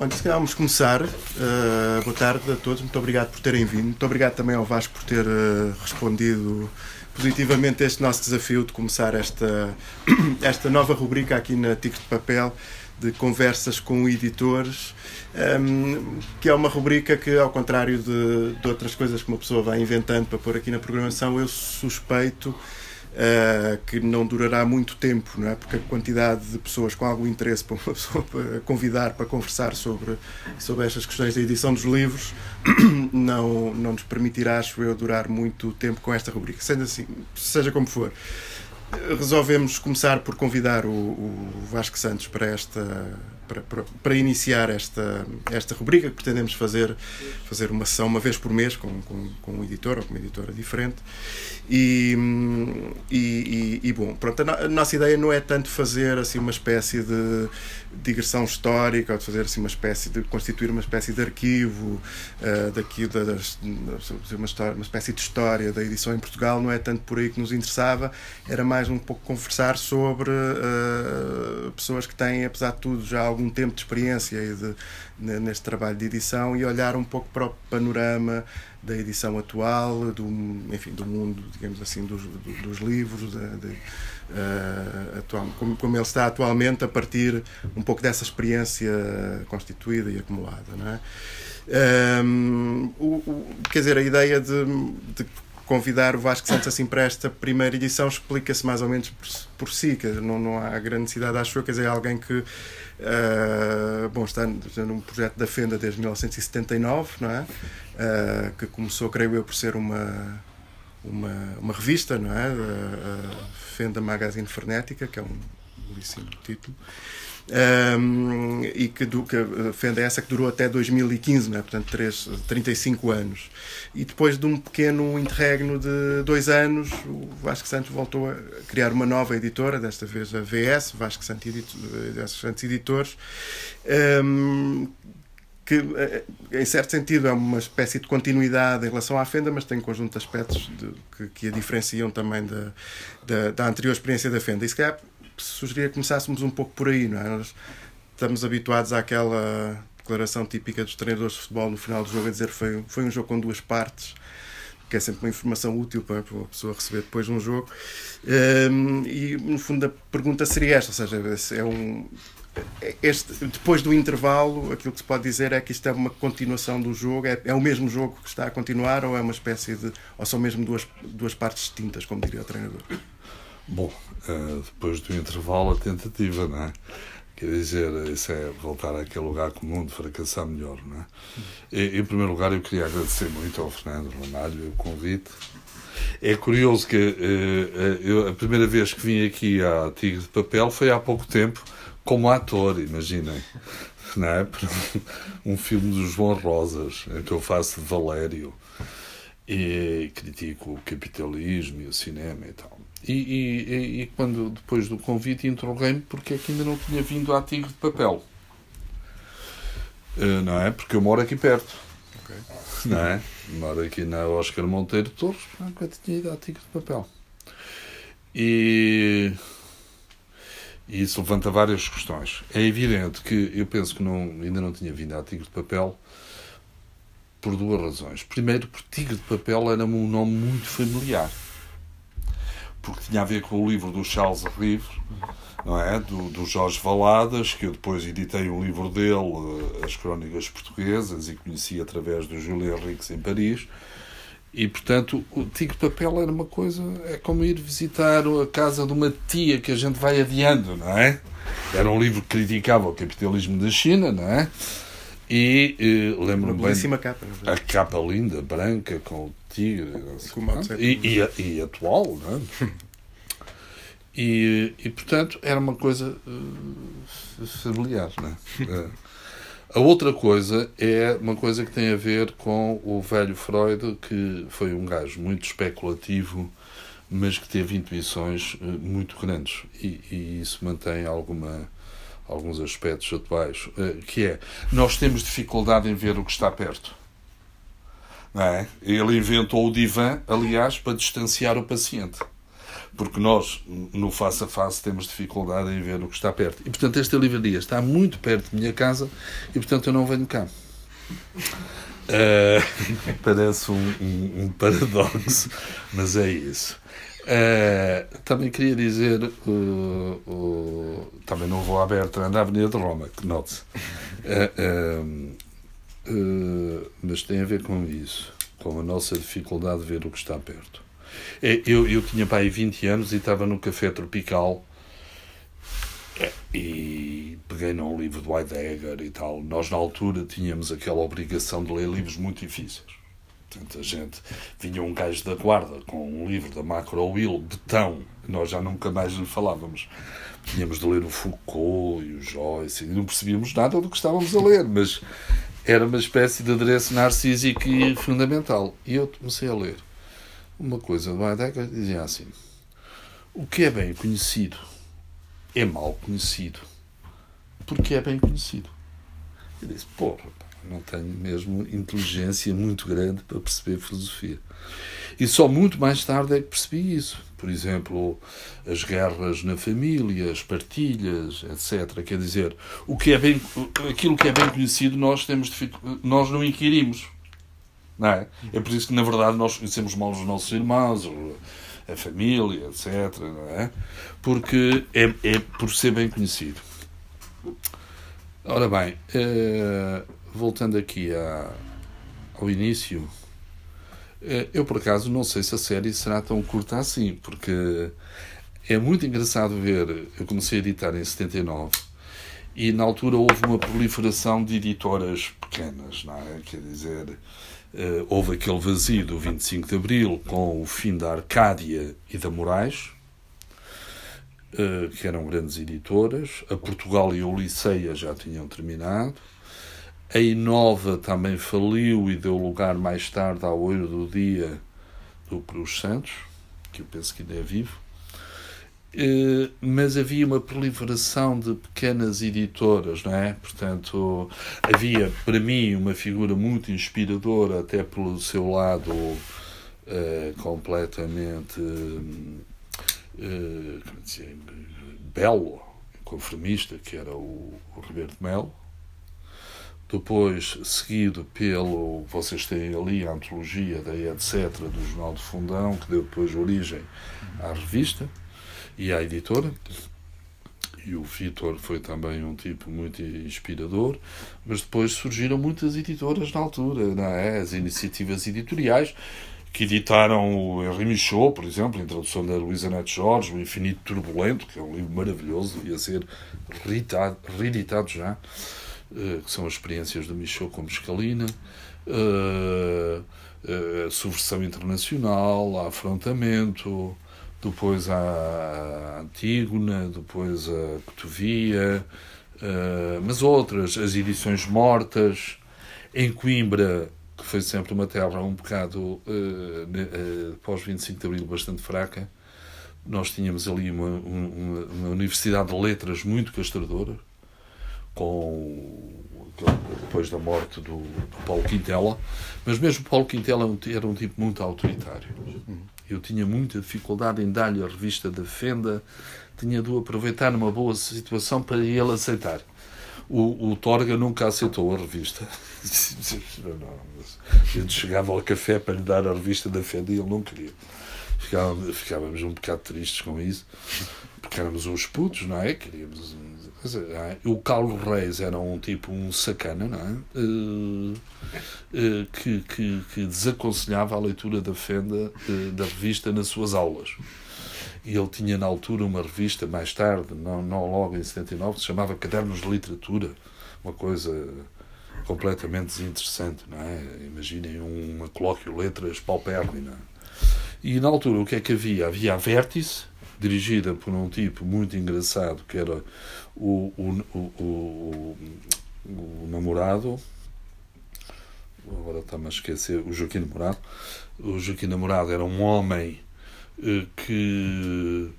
Bom, se calhar vamos começar. Uh, boa tarde a todos, muito obrigado por terem vindo. Muito obrigado também ao Vasco por ter uh, respondido positivamente a este nosso desafio de começar esta, esta nova rubrica aqui na Tigre de Papel de conversas com editores, um, que é uma rubrica que, ao contrário de, de, outras coisas que uma pessoa vai inventando para pôr aqui na programação, eu suspeito uh, que não durará muito tempo, não é? porque a quantidade de pessoas com algum interesse para uma pessoa para convidar para conversar sobre, sobre estas questões da edição dos livros não, não nos permitirá, acho eu, durar muito tempo com esta rubrica. Sendo assim, seja como for resolvemos começar por convidar o, o Vasco Santos para esta para, para, iniciar esta, esta rubrica que pretendemos fazer, fazer uma sessão uma vez por mês com, com, com um editor ou com uma editora diferente. E, e, e, bom, pronto, a, nossa ideia não é tanto fazer assim uma espécie de digressão histórica ou de fazer assim uma espécie de constituir uma espécie de arquivo uh, daqui das, uma, história, uma espécie de história da edição em Portugal, não é tanto por aí que nos interessava, era mais um pouco conversar sobre uh, pessoas que têm, apesar de tudo, já algum tempo de experiência e de, neste trabalho de edição e olhar um pouco para o panorama da edição atual, do, enfim, do mundo, digamos assim, dos, dos livros, de, de, uh, atual, como, como, ele está atualmente, a partir um pouco dessa experiência constituída e acumulada. Não é? Um, o, o, quer dizer, a ideia de, de convidar o Vasco Santos assim para esta primeira edição explica-se mais ou menos por, por si, quer dizer, não, não há grande necessidade, acho eu, quer dizer, alguém que uh, bom, está num projeto da Fenda desde 1979, não é? Uh, que começou, creio eu, por ser uma, uma, uma revista, não é? A, Fenda Magazine Frenética, que é um belíssimo título um, e que, do, que a Fenda é essa que durou até 2015, né? portanto 3, 35 anos. E depois de um pequeno interregno de dois anos, o Vasco Santos voltou a criar uma nova editora, desta vez a VS, Vasco Santos, Editor, Santos Editores, um, que eh, em certo sentido é uma espécie de continuidade em relação à Fenda, mas tem um conjunto de aspectos de, que, que, a diferenciam também da, da, da, anterior experiência da Fenda. E se calhar sugeria que começássemos um pouco por aí, não é? Nós estamos habituados àquela declaração típica dos treinadores de futebol no final do jogo a dizer que foi, foi um jogo com duas partes, que é sempre uma informação útil para a pessoa receber depois de um jogo. Um, e no fundo a pergunta seria esta, ou seja, é um este, depois do intervalo, aquilo que se pode dizer é que isto é uma continuação do jogo, é, é o mesmo jogo que está a continuar ou é uma espécie de. ou são mesmo duas, duas partes distintas, como diria o treinador? Bom, uh, depois do intervalo, a tentativa, não é? Quer dizer, isso é voltar àquele lugar comum de fracassar melhor, não é? E, em primeiro lugar, eu queria agradecer muito ao Fernando Ramalho o convite. É curioso que uh, eu, a primeira vez que vim aqui à Tigre de Papel foi há pouco tempo como ator, imaginem. Não é? Um filme do João Rosas, em que eu faço de Valério e critico o capitalismo e o cinema e tal. E, e, e quando, depois do convite, interroguei-me porque é que ainda não tinha vindo à Tigre de Papel. Uh, não é? Porque eu moro aqui perto. Okay. Não é? Moro aqui na Oscar Monteiro Torres, nunca tinha ido à Tigre de Papel. E, e isso levanta várias questões. É evidente que eu penso que não, ainda não tinha vindo à Tigre de Papel por duas razões. Primeiro, porque Tigre de Papel era-me um nome muito familiar porque tinha a ver com o livro do Charles Rive, não é? Do, do Jorge Valadas, que eu depois editei um livro dele, eh, As Crónicas Portuguesas, e conheci através do Júlio Henriques em Paris. E, portanto, o Tigre de Papel era uma coisa, é como ir visitar a casa de uma tia que a gente vai adiando, não é? Era um livro que criticava o capitalismo da China, não é? E uh, lembro-me bem. Capa, a capa linda, branca, com tigre. E, e, e, atual, não é? E, e, portanto, era uma coisa uh, familiar, não é? A outra coisa é uma coisa que tem a ver com o velho Freud, que foi um gajo muito especulativo, mas que teve intuições uh, muito grandes. E, e isso mantém alguma alguns aspectos atuais, eh, que é nós temos dificuldade em ver o que está perto. Não é? Ele inventou o divã, aliás, para distanciar o paciente. porque nós, no face a face, temos dificuldade em ver o que está perto. E, portanto, esta livraria está muito perto da minha casa e, portanto, eu não venho cá. Uh, parece um, um, um, paradoxo, mas é isso. Uh, também queria dizer, uh, também não vou à Bertrand, à Avenida de Roma, que note mas tem a ver com isso, com a nossa dificuldade de ver o que está perto. É, eu, eu tinha pai 20 anos e estava no Café Tropical é, e peguei num livro do Heidegger e tal. Nós, na altura, tínhamos aquela obrigação de ler livros muito difíceis. Portanto, a gente vinha um gajo da guarda com um livro da Macro Will, Betão, nós já nunca mais lhe falávamos. Tínhamos de ler o Foucault e o Joyce, e não percebíamos nada do que estávamos a ler, mas era uma espécie de adereço narcísico e fundamental. E eu comecei a ler uma coisa do Heidegger, dizia assim: o que é bem conhecido é mal conhecido porque é bem conhecido. Eu disse, porra, não tenho mesmo inteligência muito grande para perceber filosofia. E só muito mais tarde é que percebi isso. Por exemplo, as guerras na família, as partilhas, etc. Quer dizer, o que é bem, aquilo que é bem conhecido nós temos nós não inquirimos. Não é? é por isso que, na verdade, nós conhecemos mal os nossos irmãos, a família, etc. É? Porque é, é por ser bem conhecido. Ora bem, eh, voltando aqui ao início, eu por acaso não sei se a série será tão curta assim, porque é muito engraçado ver. Eu comecei a editar em 79 e na altura houve uma proliferação de editoras pequenas, não é? Quer dizer, Uh, houve aquele vazio do 25 de Abril com o fim da Arcádia e da Moraes, uh, que eram grandes editoras. A Portugal e a Oliceia já tinham terminado. A Inova também faliu e deu lugar mais tarde ao Oiro do Dia do Cruz Santos, que eu penso que ainda é vivo. Eh, mas havia uma proliferação de pequenas editoras, não é? Portanto, havia para mim uma figura muito inspiradora, até pelo seu lado uh, completamente uh, dizer, belo, conformista, que era o, o Roberto Melo. Depois, seguido pelo. Vocês têm ali a antologia da etc. do Jornal do Fundão, que deu depois origem à revista e à editora. E o Vitor foi também um tipo muito inspirador, mas depois surgiram muitas editoras na altura, não é? as iniciativas editoriais que editaram o Henri Michaud, por exemplo, a introdução da Luísa Neto Jorge, O Infinito Turbulento, que é um livro maravilhoso, devia ser reeditado, reeditado já, que são as experiências do Michaud como escalina, uh, uh, a subversão internacional, a afrontamento, depois a Antígona, depois a Cotovia, mas outras, as edições mortas, em Coimbra, que foi sempre uma terra um bocado, pós 25 de Abril, bastante fraca, nós tínhamos ali uma, uma, uma universidade de letras muito castradora, com depois da morte do, do Paulo Quintela, mas mesmo Paulo Quintela era um tipo muito autoritário. Eu tinha muita dificuldade em dar-lhe a revista da Fenda, tinha de aproveitar numa boa situação para ele aceitar. O, o Torga nunca aceitou a revista. gente chegava ao café para lhe dar a revista da Fenda e ele não queria. Ficávamos, ficávamos um bocado tristes com isso, porque éramos uns putos, não é? Queríamos. É? O Carlos Reis era um tipo, um sacana, não é? Uh, uh, que, que, que, desaconselhava a leitura da Fenda uh, da revista nas suas aulas. E ele tinha na altura uma revista, mais tarde, não, não logo em 79, se chamava Cadernos de Literatura, uma coisa completamente desinteressante, não é? Imaginem uma colóquio letras paupérrima. E na altura o que é que havia? Havia a Vértice, dirigida por um tipo muito engraçado que era o, o, o, o, namorado, agora está-me a esquecer, o Joaquim Namorado. O Joaquim Namorado era um homem eh, que,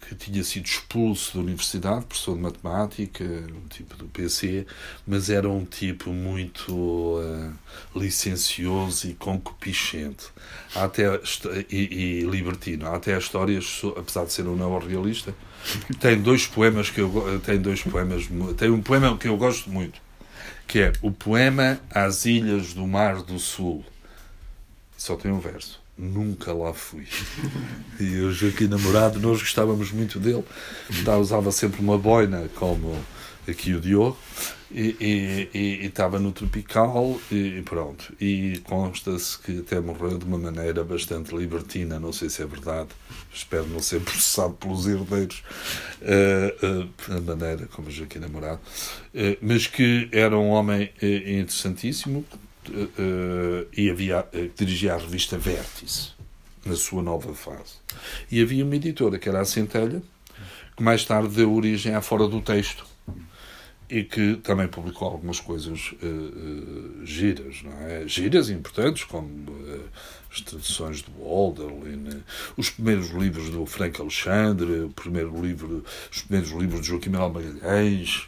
que tinha sido expulso da universidade, professor de matemática, um tipo do PC, mas era um tipo muito uh, licencioso e concupiscente. Até, e, e libertino. Há até histórias, apesar de ser um neorrealista, tem dois poemas que eu tem dois poemas, tem um poema que eu gosto muito, que é o poema às ilhas do Mar do Sul. Só tem um verso nunca lá fui. E o Joaquim Namorado, nós gostávamos muito dele, tá, usava sempre uma boina, como aqui o Diogo, e, e, e, estava no Tropical, e, pronto. E consta-se que até morreu de uma maneira bastante libertina, não sei se é verdade, espero não ser processado pelos herdeiros, uh, uh, maneira como Joaquim Namorado, uh, mas que era um homem interessantíssimo, uh, e havia, dirigia a revista Vértice, na sua nova fase. E havia uma editora, que era a Centelha, que mais tarde deu origem à Fora do Texto, e que também publicou algumas coisas giras, não é? Giras importantes, como as traduções do Alderlin, os primeiros livros do Franco Alexandre, o primeiro livro, os primeiros livros de Joaquim Manuel Magalhães,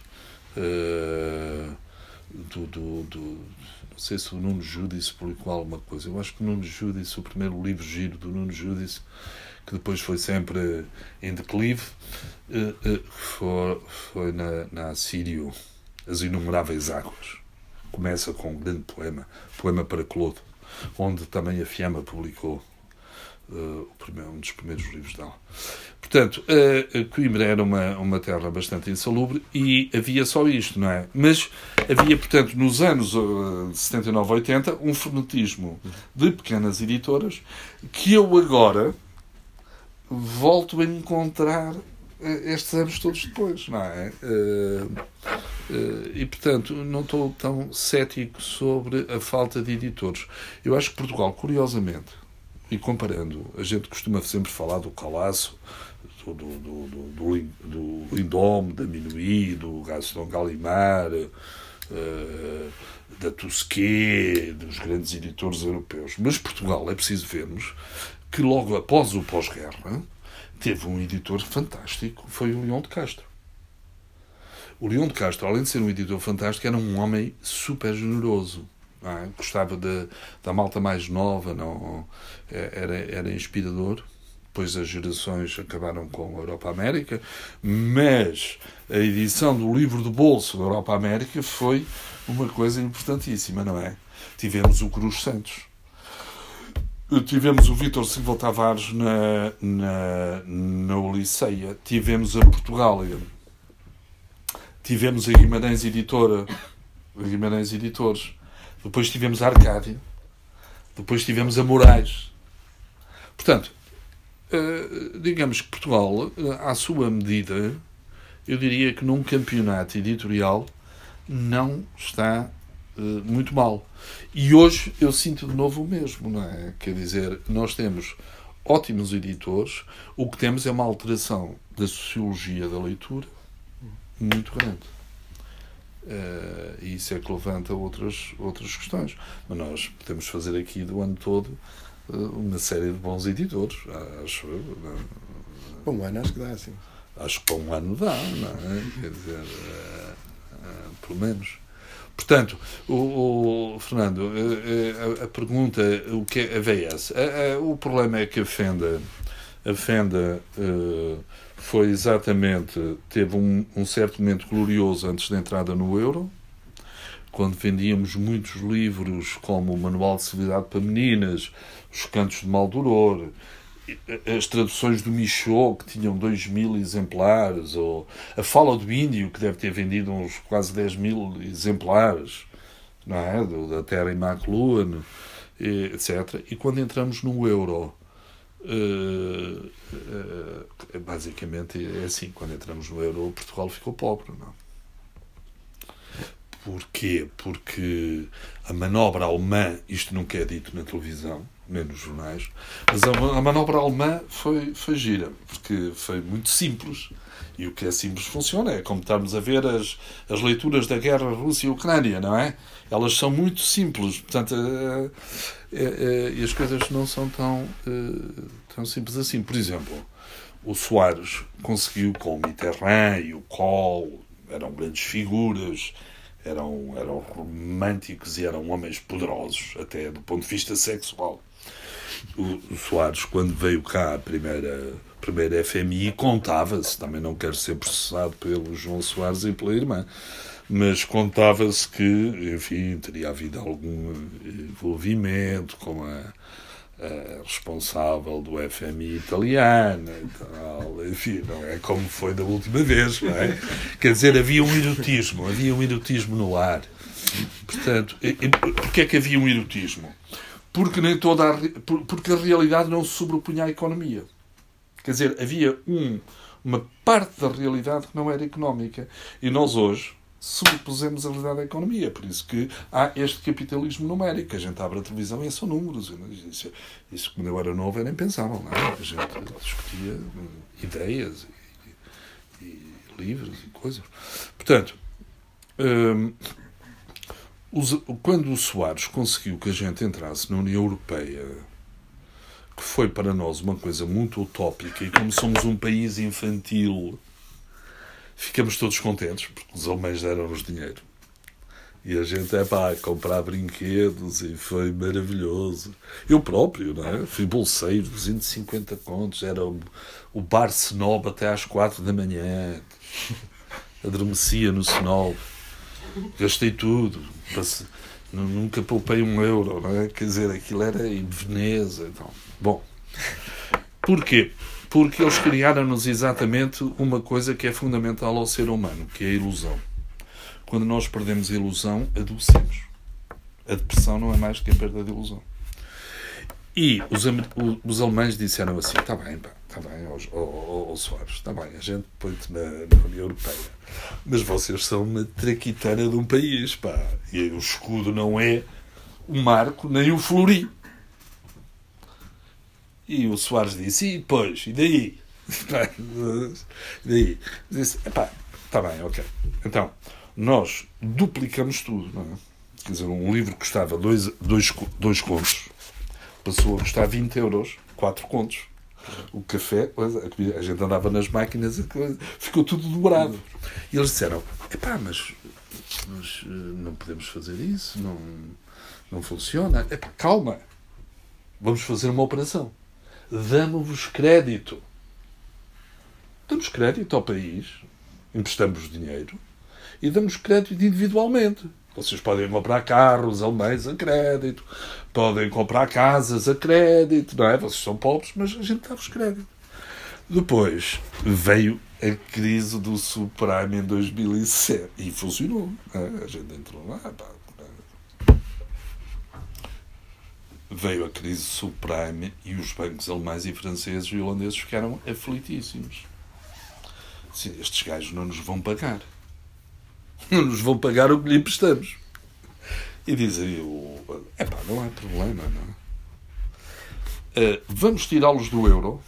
do, do, do não sei se o Nuno Judice publicou alguma coisa. Eu acho que o Nuno Judice, o primeiro livro giro do Nuno Judice, que depois foi sempre em declive, eh, eh, foi, foi na, na Assírio, As Inumeráveis Águas. Começa com um grande poema, Poema para Clodo, onde também a Fiamma publicou uh, primeiro, um dos primeiros livros dela. Portanto, uh, Coimbra era uma, uma terra bastante insalubre e havia só isto, não é? Mas havia, portanto, nos anos uh, 79, 80, um frenetismo de pequenas editoras que eu agora volto a encontrar estes anos todos depois, não é? E, portanto, não estou tão cético sobre a falta de editores. Eu acho que Portugal, curiosamente, e comparando, a gente costuma sempre falar do Calaço, do, do, do, do, do Lindome, da Minuí, do Gaston Gallimard, uh, da Tusquet, dos grandes editores europeus. Mas Portugal, é preciso vermos que logo após o pós-guerra teve um editor fantástico, foi o Leão de Castro. O Leão de Castro, além de ser um editor fantástico, era um homem super generoso é? gostava de, da malta mais nova, não, é, era, era inspirador. Depois as gerações acabaram com a Europa América, mas a edição do livro do bolso da Europa América foi uma coisa importantíssima, não é? Tivemos o Cruz Santos, tivemos o Vítor Silva Tavares na, na, na Oliceia, tivemos a Portugália, tivemos a Guimarães Editora, a Guimarães Editores, depois tivemos a Arcádia, depois tivemos a Moraes. Portanto, eh, digamos que Portugal, eh, à sua medida, eu diria que num campeonato editorial não está eh, muito mal. E hoje eu sinto de novo o mesmo, não é? Quer dizer, nós temos ótimos editores, o que temos é uma alteração da sociologia da leitura muito grande. Uh, e isso é que levanta outras, outras questões. Mas nós podemos fazer aqui do ano todo uh, uma série de bons editores, acho eu. Para um ano acho que dá, sim. Acho que para um ano dá, não é? Quer dizer, uh, pelo menos. Portanto, o, o Fernando, a, a, pergunta, o que é a VS? A, o problema é que a Fenda, a Fenda foi exatamente, teve um, um certo momento glorioso antes da entrada no euro, quando vendíamos muitos livros como o Manual de Civilidade para Meninas, Os Cantos de Maldoror, as traduções do Michaud, que tinham 2 mil exemplares, ou a Fala do Índio, que deve ter vendido uns quase 10 mil exemplares, não é? da Terra Immaculada, etc. E quando entramos no euro, Uh, uh, basicamente é assim: quando entramos no euro, Portugal ficou pobre. Não? Porquê? Porque a manobra alemã, isto nunca é dito na televisão, nem nos jornais, mas a, a manobra alemã foi, foi gira, porque foi muito simples. E o que é simples funciona. É como estarmos a ver as, as leituras da guerra Rússia-Ucrânia, não é? Elas são muito simples. Portanto, é, é, e as coisas não são tão, tão simples assim. Por exemplo, o Soares conseguiu com o Mitterrand e o Kohl, eram grandes figuras, eram, eram românticos e eram homens poderosos, até do ponto de vista sexual. O, Soares, quando veio cá a primeira, primeira FMI, contava-se, também não quero ser processado pelo João Soares e pela irmã, mas contava-se que, enfim, teria havido algum envolvimento com a, a responsável do FMI italiano e tal, enfim, não é como foi da última vez, não é? Quer dizer, havia um erotismo, havia um erotismo no ar. Portanto, porquê é que havia um erotismo? Porque nem toda a, porque a realidade não se sobrepunha à economia. Quer dizer, havia um, uma parte da realidade que não era económica. E nós hoje, sobrepusemos a realidade à economia. Por isso que há este capitalismo numérico. A gente abre a televisão e é são números. Isso, quando eu era novo era impensável. Não é? A gente discutia hum, ideias e, e, livros e coisas. Portanto, hum, quando o Soares conseguiu que a gente entrasse na União Europeia, que foi para nós uma coisa muito utópica, e como somos um país infantil ficamos todos contentes porque os alemães deram-nos dinheiro. E a gente é pá, comprar brinquedos e foi maravilhoso. Eu próprio, não é? Fui bolseiro, 250 contos, era o, o bar Snob até às 4 da manhã. Adormecia no Snob. Gastei tudo. Passei, nunca poupei um euro, não é? Quer dizer, aquilo era em Veneza. Então. Bom, porquê? porque eles criaram-nos exatamente uma coisa que é fundamental ao ser humano, que é a ilusão. Quando nós perdemos a ilusão, adoecemos. A depressão não é mais que a perda de ilusão. E os, os alemães disseram assim: está bem, pá, está bem, ó Soares, está bem, a gente põe-te na, na, União Europeia, mas vocês são uma traquitana de um país, pá, e o escudo não é o marco nem o flori. E o Soares disse, e depois, e daí? e daí? Disse, epá, está bem, ok. Então, nós duplicamos tudo, não é? Quer dizer, um livro custava dois, dois, dois contos, passou a custar 20 euros, quatro contos. O café, a gente andava nas máquinas, ficou tudo dobrado. E eles disseram, epá, mas, mas eh, não podemos fazer isso, não, não funciona. Epá, calma, vamos fazer uma operação damos-vos crédito. Damos crédito ao país, emprestamos dinheiro e damos crédito individualmente. Vocês podem comprar carros alemães a crédito, podem comprar casas a crédito, não é? Vocês são pobres, mas a gente dá-vos crédito. Depois veio a crise do subprime em 2007 e funcionou. É? A gente entrou lá, pá, veio a crise subprime e os bancos alemães e franceses e holandeses ficaram aflitíssimos. Estes gajos não nos vão pagar. Não nos vão pagar o que lhe emprestamos. E dizem, epá, não há problema, não é? Uh, vamos tirá-los do euro,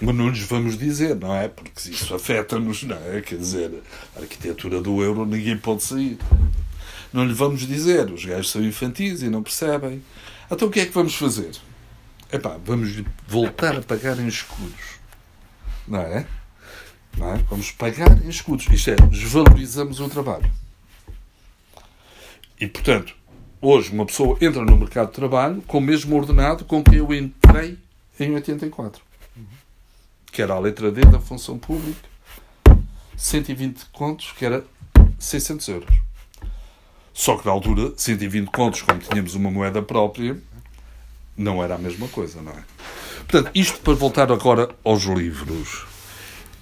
mas não lhes vamos dizer, não é? Porque isso afeta-nos, não é? Quer dizer, a arquitetura do euro ninguém pode sair. Não lhe vamos dizer, os gajos são infantis e não percebem. Então o que é que vamos fazer? Epá, vamos voltar a pagar em escudos. Não é? É? Vamos pagar em escudos. Isto é, desvalorizamos o trabalho. E, portanto, hoje uma pessoa entra no mercado de trabalho com o mesmo ordenado com que eu entrei em 84. Que era a letra D da função pública. 120 contos, que era 600 euros. Só que na altura, 120 contos, como tínhamos uma moeda própria, não era a mesma coisa, não é? Portanto, isto para voltar agora aos livros.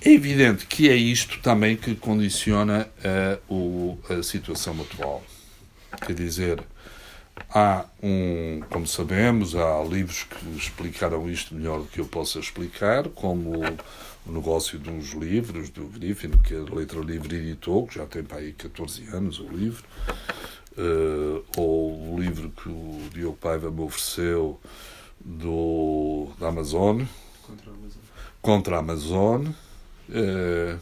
É evidente que é isto também que condiciona a, eh, o, a situação atual. Quer dizer, há um, como sabemos, há livros que explicaram isto melhor do que eu possa explicar, como o negócio de uns livros do Griffin, que a Letra Livre editou, que já tem para aí 14 anos o livro, uh, ou o livro que o Diogo Paiva me ofereceu do, da Amazon, contra a Amazon, contra a Amazon uh,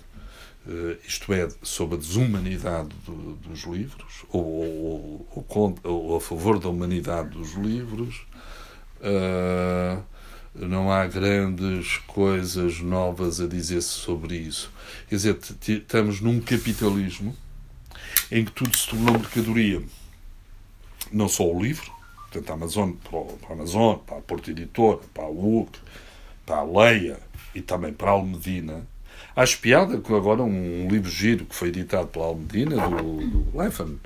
uh, isto é, sobre a desumanidade do, dos livros, ou, ou, ou, ou, a favor da humanidade dos livros. não há grandes coisas novas a dizer sobre isso. Quer dizer, estamos num capitalismo em que tudo se tornou mercadoria. Não só o livro, portanto, a Amazon, para, a Amazon, para a Porta Editora, para a UC, para a Leia e também para a Almedina. Acho piada que agora um livro giro que foi editado pela Almedina, do, do Lefan,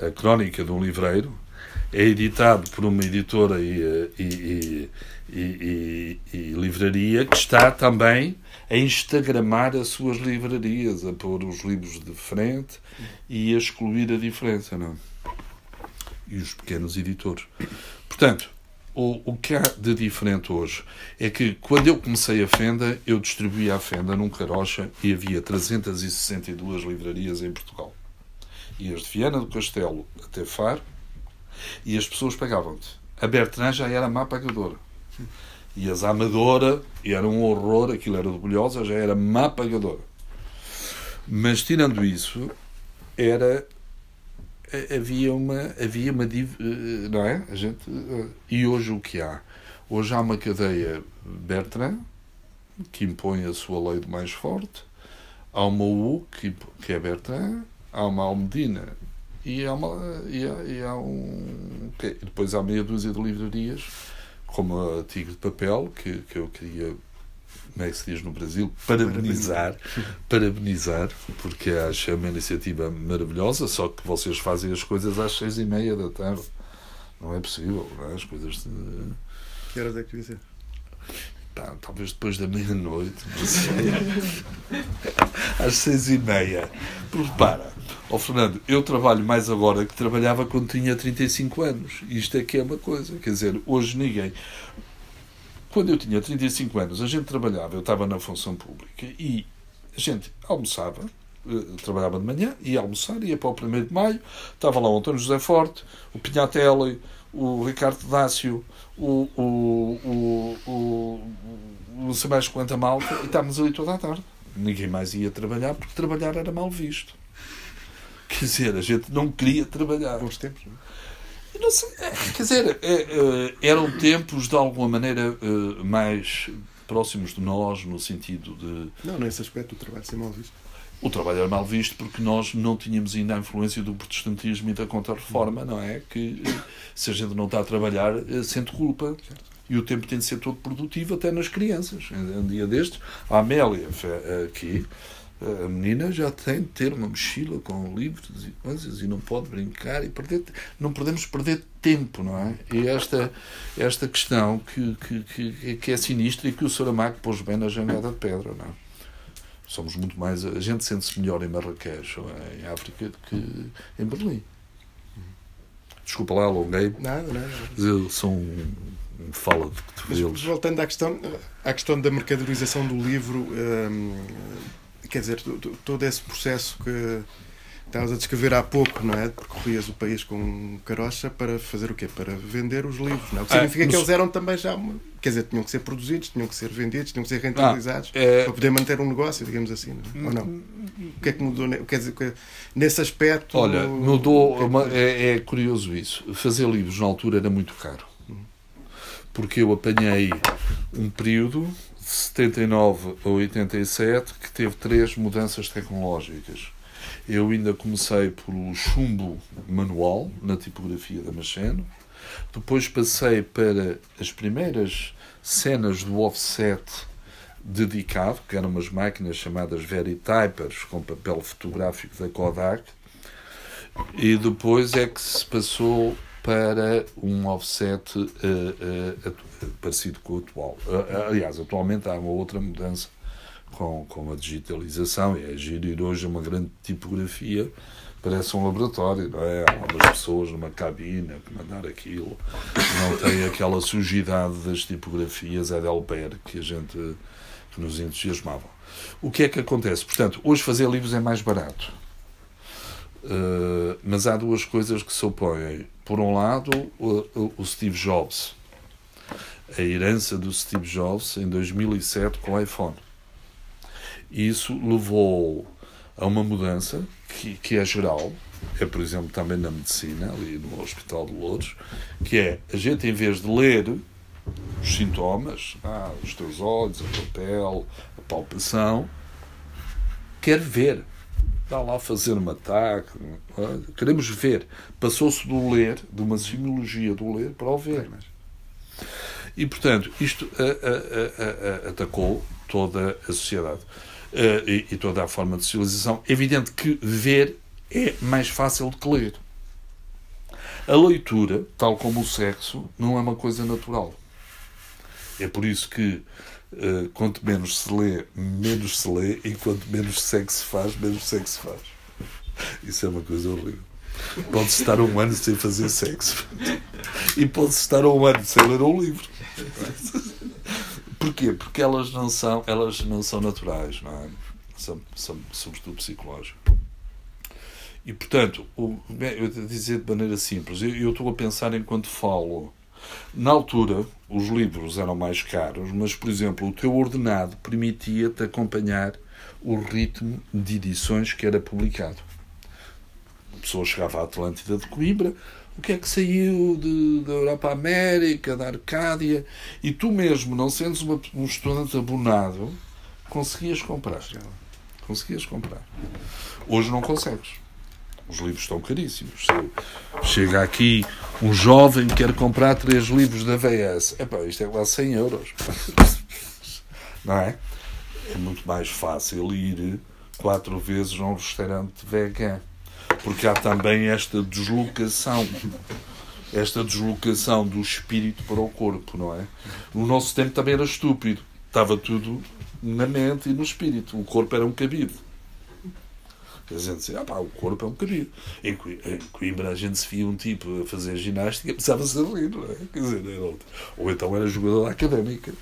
a Crónica de um Livreiro, é editado por uma editora e, e, e, e, livraria que está também a instagramar as suas livrarias, a pôr os livros de frente e a excluir a diferença, não? E os pequenos editores. Portanto, o, o que há de diferente hoje é que quando eu comecei a Fenda, eu distribuía a Fenda num carocha e havia 362 livrarias em Portugal. Ias de Viana do Castelo até Faro e as pessoas pagavam-te. A Bertrand já era má pagadora. E as Amadora, e era um horror, aquilo era orgulhosa, já era má pagadora. Mas tirando isso, era havia uma havia uma eh, não é? A gente eh, e hoje o que há? Hoje há uma cadeia Bertrand que impõe a sua lei do mais forte há uma U que, que é Bertrand há uma Almedina e há, uma, e há, e há um que, depois há meia dúzia de livrarias como a Tigre de Papel que, que eu queria como é que se diz no Brasil, parabenizar, parabenizar, porque acho uma iniciativa maravilhosa, só que vocês fazem as coisas às seis e meia da tarde. Não é possível, não é? As coisas. De... Que horas é que devia ser? Tá, talvez depois da meia-noite, não sei. às seis e meia. Porque para, ó oh, Fernando, eu trabalho mais agora que trabalhava quando tinha 35 anos. Isto é que é uma coisa. Quer dizer, hoje ninguém. Quando eu tinha 35 anos, a gente trabalhava, eu estava na função pública e a gente almoçava, eh, trabalhava de manhã, ia almoçar, ia para o 1 de maio, estava lá o António José Forte, o Pinhatelli, o Ricardo Dácio, o, o, o, o, não sei mais quanta malta, e estávamos ali toda a tarde. Ninguém mais ia trabalhar porque trabalhar era mal visto. Quer dizer, a gente não queria trabalhar. Bons tempos, não é? Não sei, quer dizer, é, é, eram tempos de alguma maneira é, mais próximos de nós, no sentido de. Não, nesse aspecto, o trabalho ser mal visto. O trabalho era mal visto porque nós não tínhamos ainda a influência do protestantismo e da contra-reforma, não é? Que se a gente não está a trabalhar, sente culpa. Certo. E o tempo tem de ser todo produtivo, até nas crianças. Um dia destes, a Amélia, aqui, a menina já tem de ter uma mochila com livros e coisas e não pode brincar e perder não podemos perder tempo não é? E esta esta questão que que, que, é sinistra e que o Saramago pôs bem na jangada de pedra não é? somos muito mais a gente sente-se melhor em Marrakech ou em África do que em Berlim. Desculpa lá alonguei nada nada eu sou um, fala de cotovelos. voltando à questão à questão da mercadorização do livro hum, quer dizer, todo esse processo que estavas a descrever há pouco, não é? Percorrias o país com carocha para fazer o quê? Para vender os livros, não é? O que ah, significa ah, que eles eram também já, uma, quer dizer, tinham que ser produzidos, tinham que ser vendidos, tinham que ser rentabilizados ah, é... para poder manter um negócio, digamos assim, não? É? ou não? O que é que mudou? Quer dizer, nesse aspecto. Olha, mudou. É, é curioso isso. Fazer livros na altura era muito caro. Porque eu apanhei um período 79 a 87 que teve três mudanças tecnológicas. Eu ainda comecei pelo chumbo manual na tipografia da Macheno, depois passei para as primeiras cenas do offset dedicado, que eram umas máquinas chamadas Veritypers com papel fotográfico da Kodak, e depois é que se passou para um offset uh, uh, parecido com o atual. Uh, aliás, atualmente há uma outra mudança com, com a digitalização é gerir hoje uma grande tipografia parece um laboratório, não é? Há umas pessoas numa cabine a mandar aquilo, não tem aquela sujidade das tipografias Edelper que a gente que nos entusiasmava. O que é que acontece? Portanto, hoje fazer livros é mais barato. Uh, mas há duas coisas que se opõem por um lado, o, o Steve Jobs, a herança do Steve Jobs em 2007 com o iPhone. Isso levou a uma mudança que, que é geral, é por exemplo também na medicina, ali no Hospital de Louros, que é a gente em vez de ler, os sintomas, ah, os teus olhos, a tua pele, a palpação, quer ver. Está lá a fazer um ataque. Queremos ver. Passou-se do ler, de uma semiologia do ler, para o ver. E, portanto, isto a, a, a, atacou toda a sociedade e, e toda a forma de civilização. É evidente que ver é mais fácil do que ler. A leitura, tal como o sexo, não é uma coisa natural. É por isso que quanto menos se lê, menos se lê, e quanto menos sexo se faz, menos sexo se faz. Isso é uma coisa horrível. Pode-se estar um ano sem fazer sexo. E pode-se estar um ano sem ler um livro. Porquê? Porque elas não são, elas não são naturais, não é? São, são sobretudo psicológicas. E, portanto, o, eu dizer de maneira simples, eu, eu estou a pensar enquanto falo na altura, os livros eram mais caros, mas, por exemplo, o teu ordenado permitia-te acompanhar o ritmo de edições que era publicado. A pessoa chegava à Atlântida de Coimbra, o que é que saiu de, da Europa América, da Arcádia, e tu mesmo, não sendo uma, um estudante abonado, conseguias comprar. Conseguias comprar. Hoje não consegues. Os livros estão caríssimos. Chega aqui um jovem que quer comprar três livros da VS. Epá, isto é quase 100 euros. Não é? É muito mais fácil ir quatro vezes a um restaurante vegan. Porque há também esta deslocação. Esta deslocação do espírito para o corpo, não é? No nosso tempo também era estúpido. Estava tudo na mente e no espírito. O corpo era um cabido. A gente dizia, ah, pá, o corpo é um cabido. Em, Coimbra a gente se via um tipo a fazer ginástica, precisava-se rir, não é? Quer dizer, era outro. Ou então era jogador académica.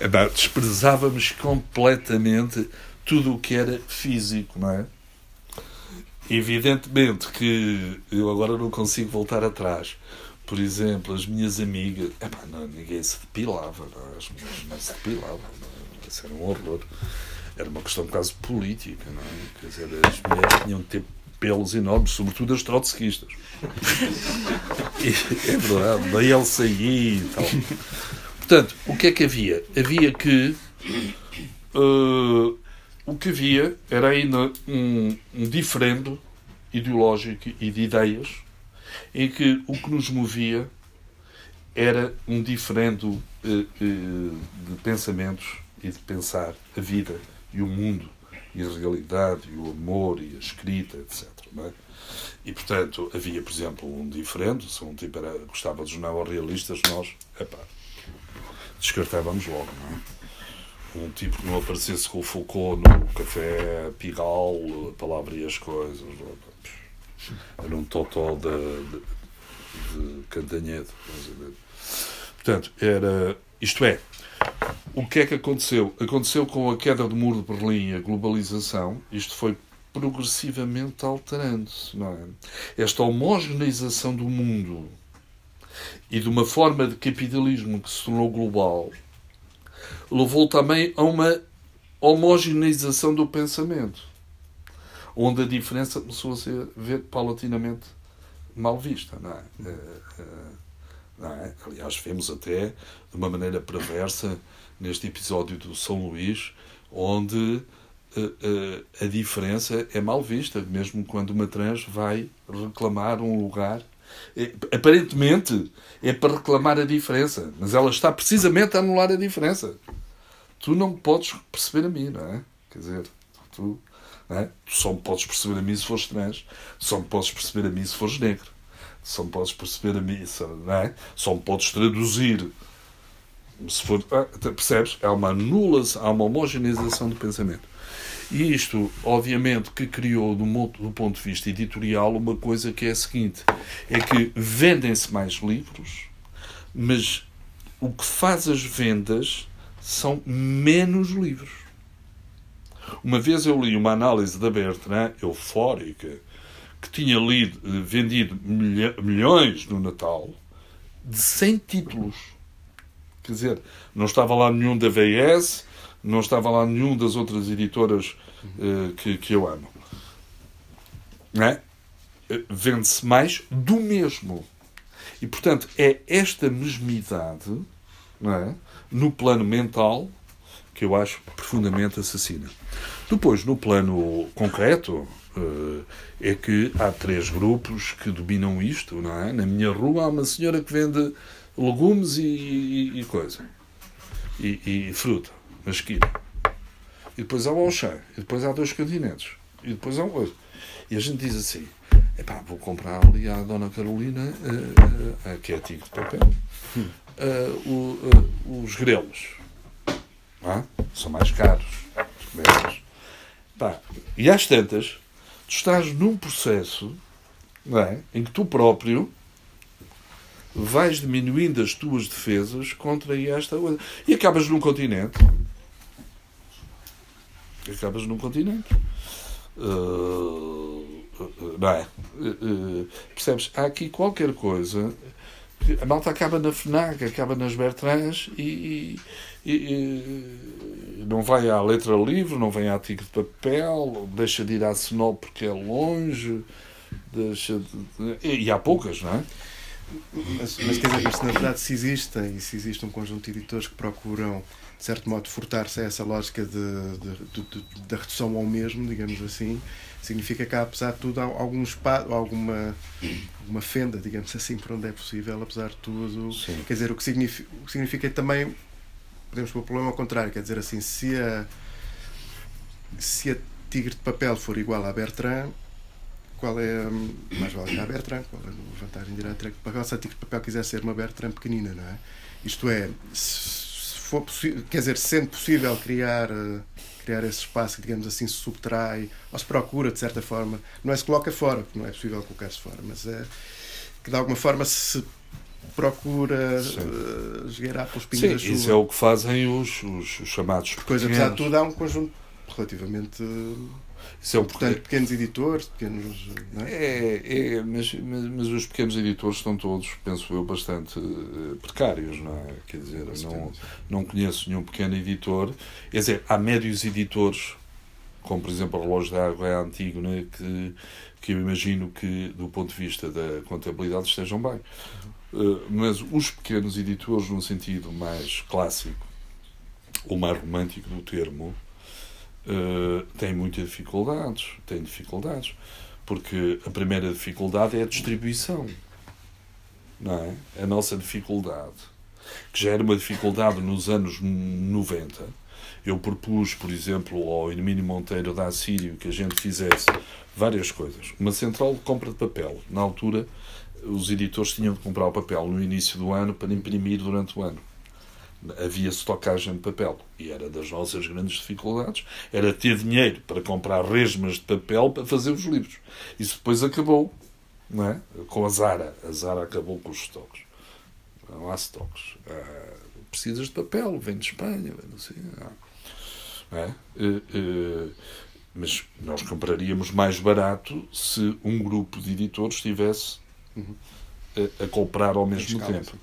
é, desprezávamos completamente tudo o que era físico, não é? Evidentemente que eu agora não consigo voltar atrás. Por exemplo, as minhas amigas. Epá, não, ninguém se depilava, não, é? as minhas não se depilavam. Não, isso era um horror era uma questão quase política, não é? Quer dizer, as mulheres tinham de ter pelos enormes, sobretudo as trotskistas. é verdade, da LCI e tal. Portanto, o que é que havia? Havia que. Uh, o que havia era ainda um, um diferendo ideológico e de ideias em que o que nos movia era um diferendo uh, uh, de pensamentos e de pensar a vida e o mundo, e a realidade, e o amor, e a escrita, etc. É? E, portanto, havia, por exemplo, um diferente, se um tipo era, gostava dos neorrealistas, nós, epá, descartávamos logo, não é? Um tipo que não aparecesse com o Foucault no café Pigal, a palavra e as coisas, era um totó de, de, de Cantanhedo. Portanto, era, isto é, o que é que aconteceu? Aconteceu com a queda do muro de Berlim a globalização, isto foi progressivamente alterando-se, não é? Esta homogeneização do mundo e de uma forma de capitalismo que se tornou global levou também a uma homogeneização do pensamento, onde a diferença começou a ser ver paulatinamente mal vista, não é? Não é? Aliás, vemos até de uma maneira perversa neste episódio do São Luís, onde uh, uh, a diferença é mal vista, mesmo quando uma trans vai reclamar um lugar. É, aparentemente é para reclamar a diferença, mas ela está precisamente a anular a diferença. Tu não podes perceber a mim, não é? Quer dizer, tu, é? tu só me podes perceber a mim se fores trans, só me podes perceber a mim se fores negro, só me podes perceber a mim, não é? Só me podes traduzir se for, ah, percebes? Há uma nula, há uma homogeneização do pensamento. E isto, obviamente, que criou, do, do ponto de vista editorial, uma coisa que é a seguinte: é que vendem-se mais livros, mas o que faz as vendas são menos livros. Uma vez eu li uma análise da Bertrand, eufórica, que tinha lido, vendido milhões no Natal, de 100 títulos. Quer dizer, não estava lá nenhum da VS, não estava lá nenhum das outras editoras uh, que, que eu amo. É? Eh, vende-se mais do mesmo. E, portanto, é esta mesmidade não é? no plano mental que eu acho profundamente assassina. Depois, no plano concreto, é que há três grupos que dominam isto, não é? Na minha rua há uma senhora que vende legumes e, e, e coisa. E, e, fruta, na esquina. E depois há o Auchan. E depois há dois continentes. E depois há um outro. E a gente diz assim, epá, vou comprar ali à Dona Carolina, uh, uh, que é tico de papel, o, os grelos é? são mais caros. Pá, e às tantas, tu estás num processo é? em que tu próprio vais diminuindo as tuas defesas contra esta coisa. E acabas num continente. Acabas num continente. Uh, não é? Uh, percebes? Há aqui qualquer coisa a malta acaba na FNAC, acaba nas Bertrands e, e, e, não vai à letra livre, não vem à tigre de papel, deixa de ir à Senol porque é longe, deixa de, e há poucas, não é? Mas, mas quer dizer, mas na verdade se existem e se existe um conjunto de editores que procuram de certo modo furtar-se a essa lógica de, de, de, da redução ao mesmo, digamos assim, significa que há, apesar de tudo, há algum espaço, alguma uma fenda, digamos assim, por onde é possível, apesar de tudo. Sim. Quer dizer, o que, significa, o que significa também, podemos pôr o problema ao contrário, quer dizer assim, se a, se a Tigre de Papel for igual à Bertrand, qual é mais vale a Bertrand, qual é a vantagem de ir à Papel, se a Tigre de Papel quiser ser uma Bertrand pequenina, não é? Isto é, se for quer dizer, sendo possível criar uh, criar esse espaço que, digamos assim, se subtrai ou se procura, de certa forma, não é se coloca fora, porque não é possível colocar-se fora, mas é que de alguma forma se procura uh, esgueirar pelos pingos Sim, da chuva. Isso é o que fazem os, os, os chamados. Pois, apesar de tudo, há um conjunto relativamente isso é um Portanto, pequenos editores, pequenos. É? É, é mas, mas, mas, os pequenos editores estão todos, penso eu, bastante uh, precários, não é? Quer dizer, não, não conheço nenhum pequeno editor. Quer dizer, há médios editores, como por exemplo o Relógio da Água é antigo, né? que, que eu imagino que, do ponto de vista da contabilidade, estejam bem. Uh, mas os pequenos editores, num sentido mais clássico, ou mais romântico do termo, uh, tem muitas dificuldades. Tem dificuldades. Porque a primeira dificuldade é a distribuição. Não é? A nossa dificuldade, que já era uma dificuldade nos anos 90. Eu propus, por exemplo, ao Hermínio Monteiro da Assírio que a gente fizesse várias coisas. Uma central de compra de papel. Na altura, os editores tinham de comprar o papel no início do ano para imprimir durante o ano havia estocagem de papel. E era das nossas grandes dificuldades. Era ter dinheiro para comprar resmas de papel para fazer os livros. Isso depois acabou. Não é? Com a Zara. A Zara acabou com os estoques. Não há estoques. Ah, precisas de papel, vem de Espanha, vem assim. É? Uh, uh, mas nós compraríamos mais barato se um grupo de editores estivesse uhum. A, a comprar ao mesmo tempo.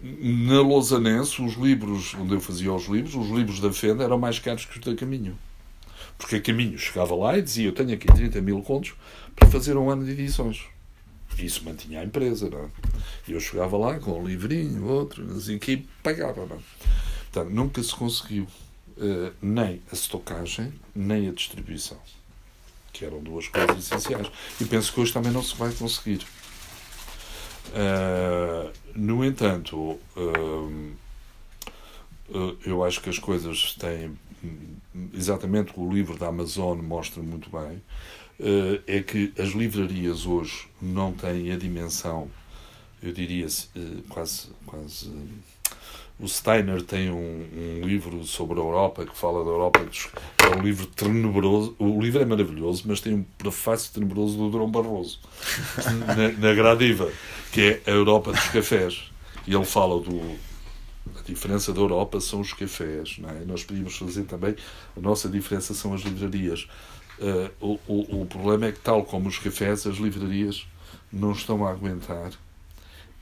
Na Lausanense, os livros, onde eu fazia os livros, os livros da Fenda eram mais caros que os da Caminho. Porque a Caminho chegava lá e dizia: Eu tenho aqui 30 mil contos para fazer um ano de edições. Isso mantinha a empresa, não é? E eu chegava lá com um livrinho, outro, assim, que pagava, não é? Portanto, nunca se conseguiu uh, nem a estocagem, nem a distribuição, que eram duas coisas essenciais. E penso que hoje também não se vai conseguir. Uh, no entanto, uh, eu acho que as coisas têm exatamente o livro da Amazon mostra muito bem é que as livrarias hoje não têm a dimensão, eu diria quase quase o Steiner tem um, um, livro sobre a Europa que fala da Europa, é um livro tenebroso. O livro é maravilhoso, mas tem um prefácio tenebroso do Dom Barroso, na, na Gradiva, que é a Europa dos cafés. E ele fala do. A diferença da Europa são os cafés. Não é? Nós podíamos fazer também. A nossa diferença são as livrarias. Uh, o, o, o problema é que, tal como os cafés, as livrarias não estão a aguentar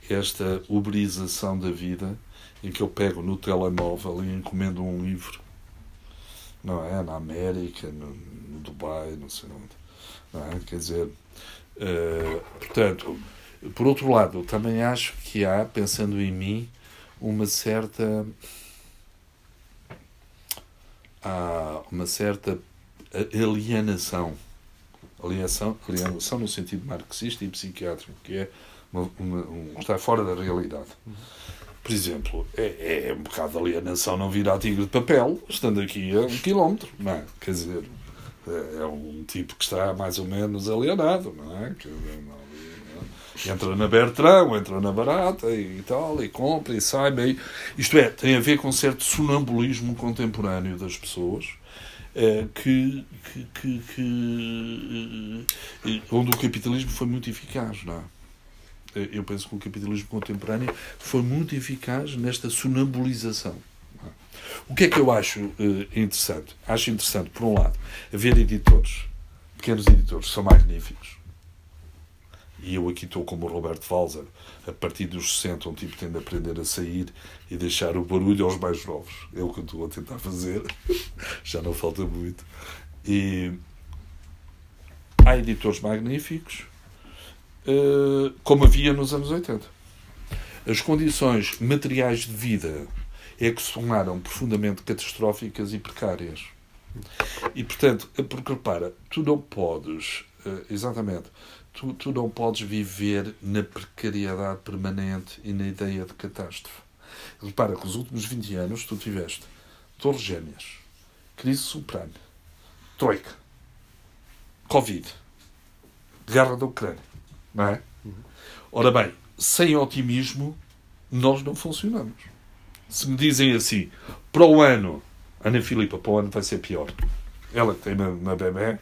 esta uberização da vida em que eu pego no telemóvel e encomendo um livro. Não é? Na América, no, no Dubai, não sei onde. Não é? Quer dizer, uh, portanto, Por outro lado, também acho que há, pensando em mim, uma certa. Há uma certa alienação. Alienação, alienação no sentido marxista e psiquiátrico, que é uma, uma, um, estar fora da realidade. Por exemplo, é, é um bocado alienação não virar tigre de papel, estando aqui a um quilómetro, não é? Quer dizer, é, é um tipo que está mais ou menos alienado, não é? Não, entra na Bertrão, entra na Barata e tal, e compra e sai bem. Isto é, tem a ver com um certo sonambulismo contemporâneo das pessoas. É, que, que, que, que, eh, onde o capitalismo foi muito eficaz, não é? Eh, eu penso que o capitalismo contemporâneo foi muito eficaz nesta sonambulização. O que é que eu acho uh, interessante? Acho interessante, por um lado, haver editores, pequenos editores, são magníficos e eu aqui estou como o Roberto Walzer, a partir dos 60, um tipo tem de aprender a sair e deixar o barulho aos mais novos. É o que eu estou a tentar fazer, já não falta muito. E há editores magníficos, eh, como havia nos anos 80. As condições materiais de vida é que se tornaram profundamente catastróficas e precárias. E, portanto, porque repara, tu não podes, eh, exatamente, tu, tu não podes viver na precariedade permanente e na ideia de catástrofe. Repara que os últimos 20 anos tu tiveste Torres Gêmeas, crise subprime, Troika, Covid, guerra da Ucrânia. Não é? Ora bem, sem otimismo nós não funcionamos. Se me dizem assim, para o ano, Ana Filipa, para o ano vai ser pior. Ela que tem na, na bebê,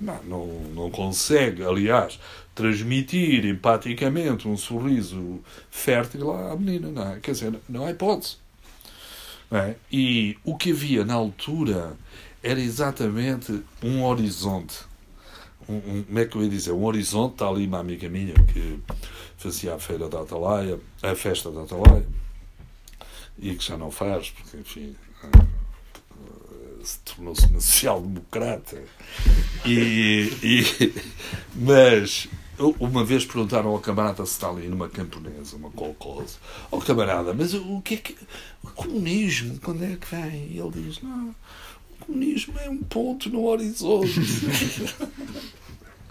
não, não, não consegue, aliás, transmitir empaticamente um sorriso fértil à menina, não é? Quer dizer, não há hipótese. Não é? E o que havia na altura era exatamente um horizonte. Um, um, como é que eu ia dizer? Um horizonte, está ali uma amiga minha que fazia a feira da Atalaia, a festa da Atalaia, e que já não faz, porque, enfim, se tornou-se uma social-democrata. E, e, mas uma vez perguntaram ao camarada se está ali numa camponesa, uma colcosa, ao oh, camarada, mas o que é que. O comunismo, quando é que vem? E ele diz: não, comunismo é um ponto no horizonte.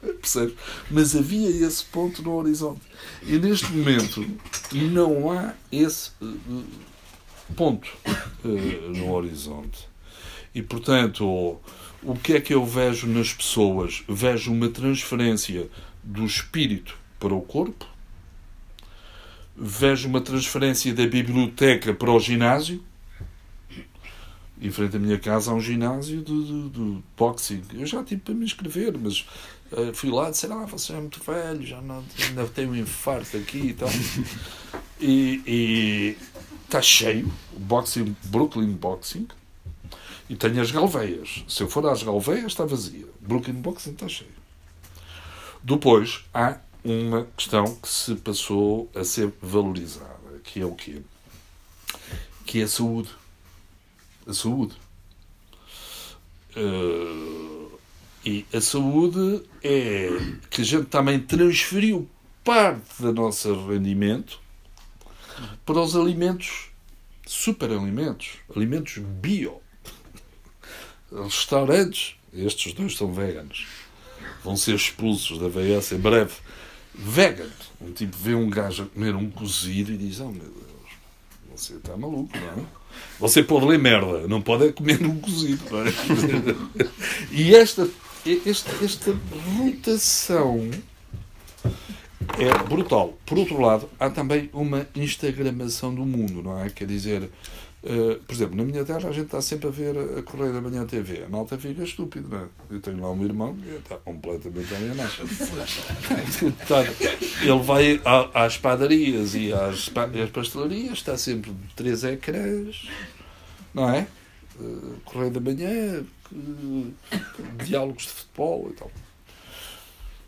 Percebes? Mas havia esse ponto no horizonte. E neste momento não há esse uh, ponto uh, no horizonte. E, portanto, o que é que eu vejo nas pessoas? Vejo uma transferência do espírito para o corpo, vejo uma transferência da biblioteca para o ginásio. Em frente à minha casa há um ginásio de, de, de boxing. Eu já tive para me inscrever, mas uh, fui lá e disse: Ah, você é muito velho, já não, ainda tenho um infarto aqui e tal. E está cheio, boxing, Brooklyn Boxing. E tenho as galveias. Se eu for às galveias, está vazia. Brooklyn Boxing está cheio. Depois, há uma questão que se passou a ser valorizada, que é o quê? Que é a saúde. A saúde. Uh, e a saúde é que a gente também transferiu parte do nosso rendimento para os alimentos, superalimentos, alimentos bio restaurantes, estes dois são veganos, vão ser expulsos da VS em breve. Vegan. Um tipo vê um gajo a comer um cozido e diz: Oh meu Deus, você está maluco, não é? Você pode ler merda, não pode é comer um cozido, é? e esta, esta, esta rotação é brutal. Por outro lado, há também uma instagramação do mundo, não é? Quer dizer, Uh, por exemplo, na minha terra a gente está sempre a ver a Correia da Manhã TV. A malta fica estúpido, não é? Eu tenho lá um irmão que está completamente alienado. ele vai às padarias e às, às pastelarias, está sempre três ecrãs, não é? Uh, Correio da Manhã, uh, diálogos de futebol e tal.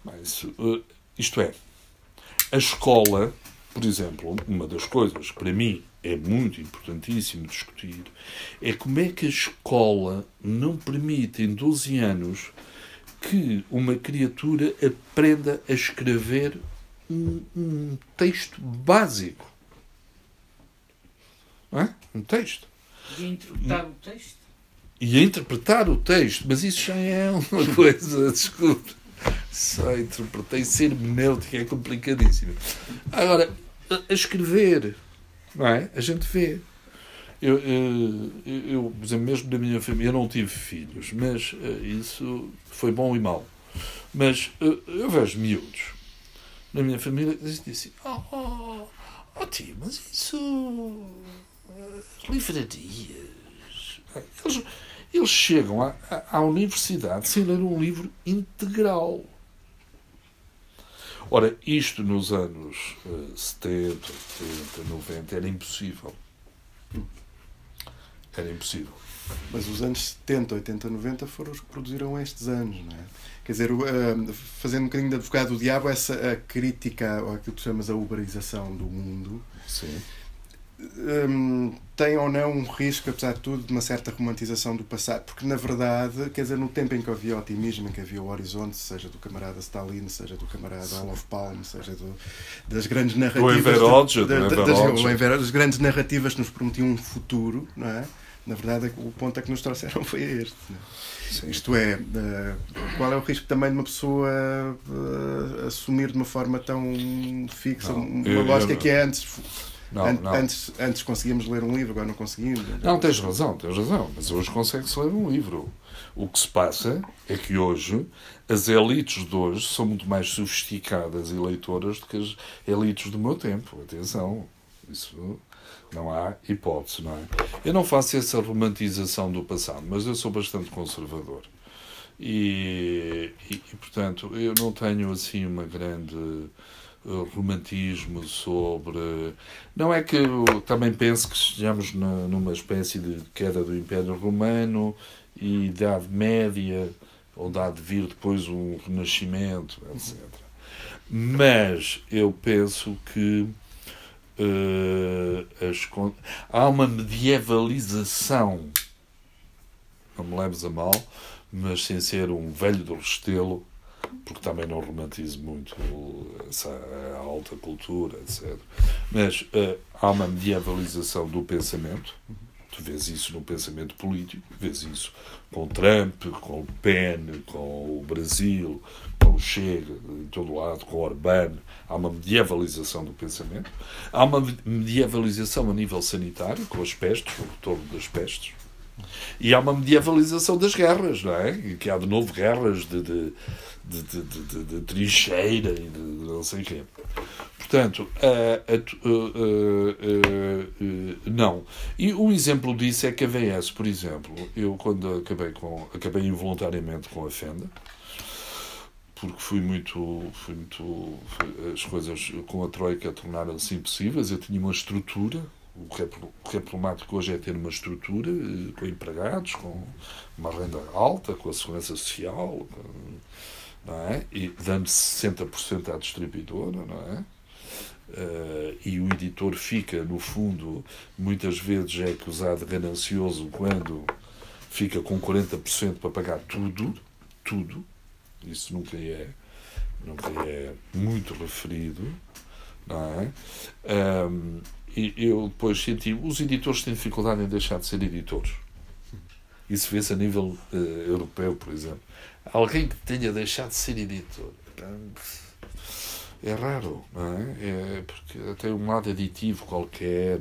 Mas, isto é, a escola, por exemplo, uma das coisas que para mim é muito importantíssimo discutir é como é que a escola não permite em 12 anos que uma criatura aprenda a escrever um, um texto básico. É? Um texto. E a interpretar o texto? E a interpretar o texto, mas isso já é uma coisa, desculpe. Só interpretei ser hermenêutica é complicadíssimo. Agora, a escrever, não é? A gente vê. Eu, eu, eu, por exemplo, mesmo da minha família, eu não tive filhos, mas uh, isso foi bom e mau. Mas uh, eu vejo miúdos na minha família que dizem assim: Oh, oh, oh tio, mas isso. Livrarias. Eles, eles chegam à, à universidade sem ler um livro integral. Ora, isto nos anos uh, 70, 80, 90 era impossível. Era impossível. Mas os anos 70, 80, 90 foram os que produziram estes anos, não é? Quer dizer, uh, fazendo um bocadinho de advogado do diabo, essa crítica, ou aquilo que tu chamas a uberização do mundo, Sim. Um, tem ou não um risco, apesar de tudo, de uma certa romantização do passado? Porque, na verdade, quer dizer, no tempo em que havia otimismo, em que havia o horizonte, seja do camarada Stalin, seja do camarada Olof Palme, seja do, das grandes narrativas. O Enveroge, da, da, das, das grandes narrativas que nos prometiam um futuro, não é? Na verdade, o ponto a que nos trouxeram foi este. É? Isto é, uh, qual é o risco também de uma pessoa uh, assumir de uma forma tão fixa não, uma eu, lógica eu, que é antes não, An não. Antes, antes conseguíamos ler um livro, agora não conseguimos. Não, tens razão, tens razão. Mas hoje consegue-se ler um livro. O que se passa é que hoje as elites de hoje são muito mais sofisticadas e leitoras do que as elites do meu tempo. Atenção, isso não há hipótese, não é? Eu não faço essa romantização do passado, mas eu sou bastante conservador. E, e, e portanto, eu não tenho assim uma grande romantismo sobre. Não é que eu também penso que estejamos numa espécie de queda do Império Romano e Idade Média, onde há de vir depois um renascimento, etc. Mas eu penso que uh, as, há uma medievalização, não me leves a mal, mas sem ser um velho do Restelo porque também não romantizo muito essa alta cultura, etc. Mas uh, há uma medievalização do pensamento, tu vês isso no pensamento político, vês isso com Trump, com Le Pen, com o Brasil, com o Chega, em todo lado, com Orbán. Há uma medievalização do pensamento. Há uma medievalização a nível sanitário, com as pestes, o retorno das pestes. E há uma medievalização das guerras, não é? Que há de novo guerras de, de de, de, trincheira e de, não sei o quê. Portanto, uh, uh, uh, não. E um exemplo disso é que a VS, por exemplo, eu quando acabei, com, acabei involuntariamente com a Fenda, porque fui muito, fui muito as coisas com a Troika tornaram-se impossíveis, eu tinha uma estrutura, o que, é, o que é problemático hoje é ter uma estrutura eh, com empregados, com uma renda alta, com a segurança social, não é? e dando 60% à distribuidora, não é? Uh, e o editor fica, no fundo, muitas vezes é acusado de ganancioso quando fica com 40% para pagar tudo, tudo, isso nunca é, nunca é muito referido, não é? Um, e eu depois senti, os editores têm dificuldade em deixar de ser editores. Isso vê-se a nível uh, europeu, por exemplo alguém que tenha deixado de ser editor. É raro, não é? é porque tem um lado aditivo qualquer,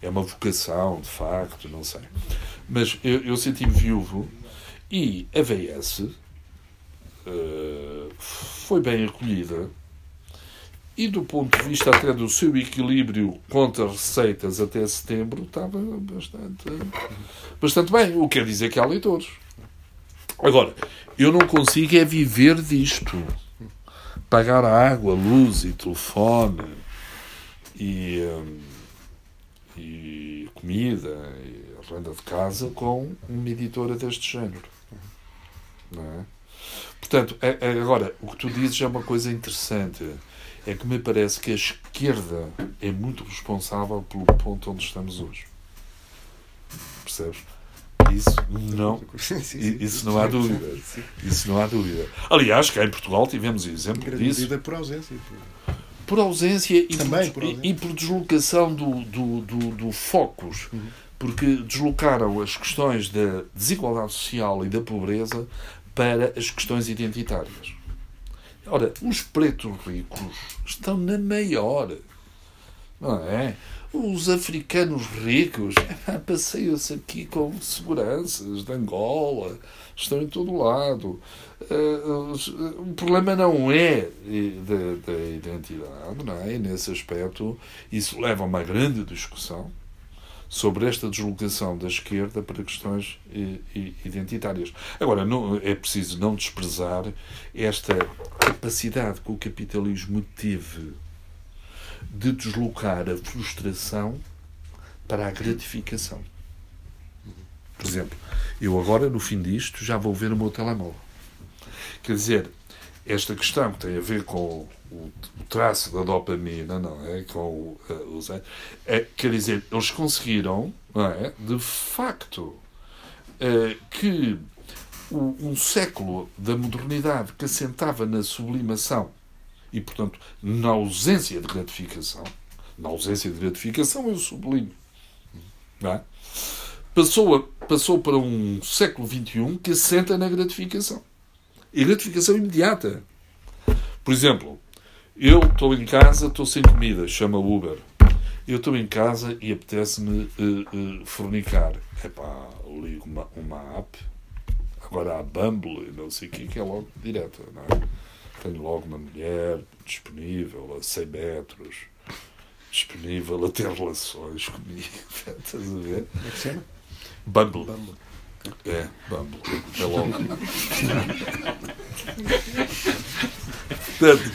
é uma vocação, de facto, não sei. Mas eu, eu senti-me viúvo e a VS uh, eh, foi bem acolhida e do ponto de vista até do seu equilíbrio contra receitas até setembro estava bastante, bastante bem. O que quer dizer que há leitores. Agora, eu não consigo é viver disto. Pagar água, luz e telefone e, hum, e comida e renda de casa com uma editora deste género. Não é? Portanto, agora, o que tu dizes é uma coisa interessante. É que me parece que a esquerda é muito responsável pelo ponto onde estamos hoje. Percebes? Isso não, isso não há dúvida. Isso não há dúvida. Aliás, cá em Portugal tivemos exemplo disso. por ausência. Por ausência e, Também por, por ausência. e por deslocação do, do, do, do focos. Porque deslocaram as questões da desigualdade social e da pobreza para as questões identitárias. Ora, os pretos ricos estão na maior. Não é? Os africanos ricos passeiam-se aqui com seguranças de Angola, estão em todo lado. Eh, eh, o problema não é eh, da, da identidade, não é? E nesse aspecto, isso leva a uma grande discussão sobre esta deslocação da esquerda para questões eh, identitárias. Agora, não, é preciso não desprezar esta capacidade que o capitalismo teve de deslocar a frustração para a gratificação. Por exemplo, eu agora, no fim disto, já vou ver o meu telemóvel. Quer dizer, esta questão que tem a ver com o, o traço da dopamina, não é? Com o, eh, os, é, quer dizer, eles conseguiram, não é? De facto, eh, que o- um século da modernidade que assentava na sublimação e, portanto, na ausência de gratificação, na ausência de gratificação eu sublimo, não é? passou, a- passou para um século XXI que assenta na gratificação. E gratificação imediata. Por exemplo, eu estou em casa, estou sem comida, chama Uber. Eu estou em casa e apetece-me eh, eh, fornicar. Epá, ligo uma, uma app, agora há Bumble e não sei o que, que é logo direta, não é? Tenho logo uma mulher disponível a 100 metros, disponível a ter relações comigo. Estás a ver? Como é que se chama? Bumble. Bumble. É, Bumble. É logo. Portanto,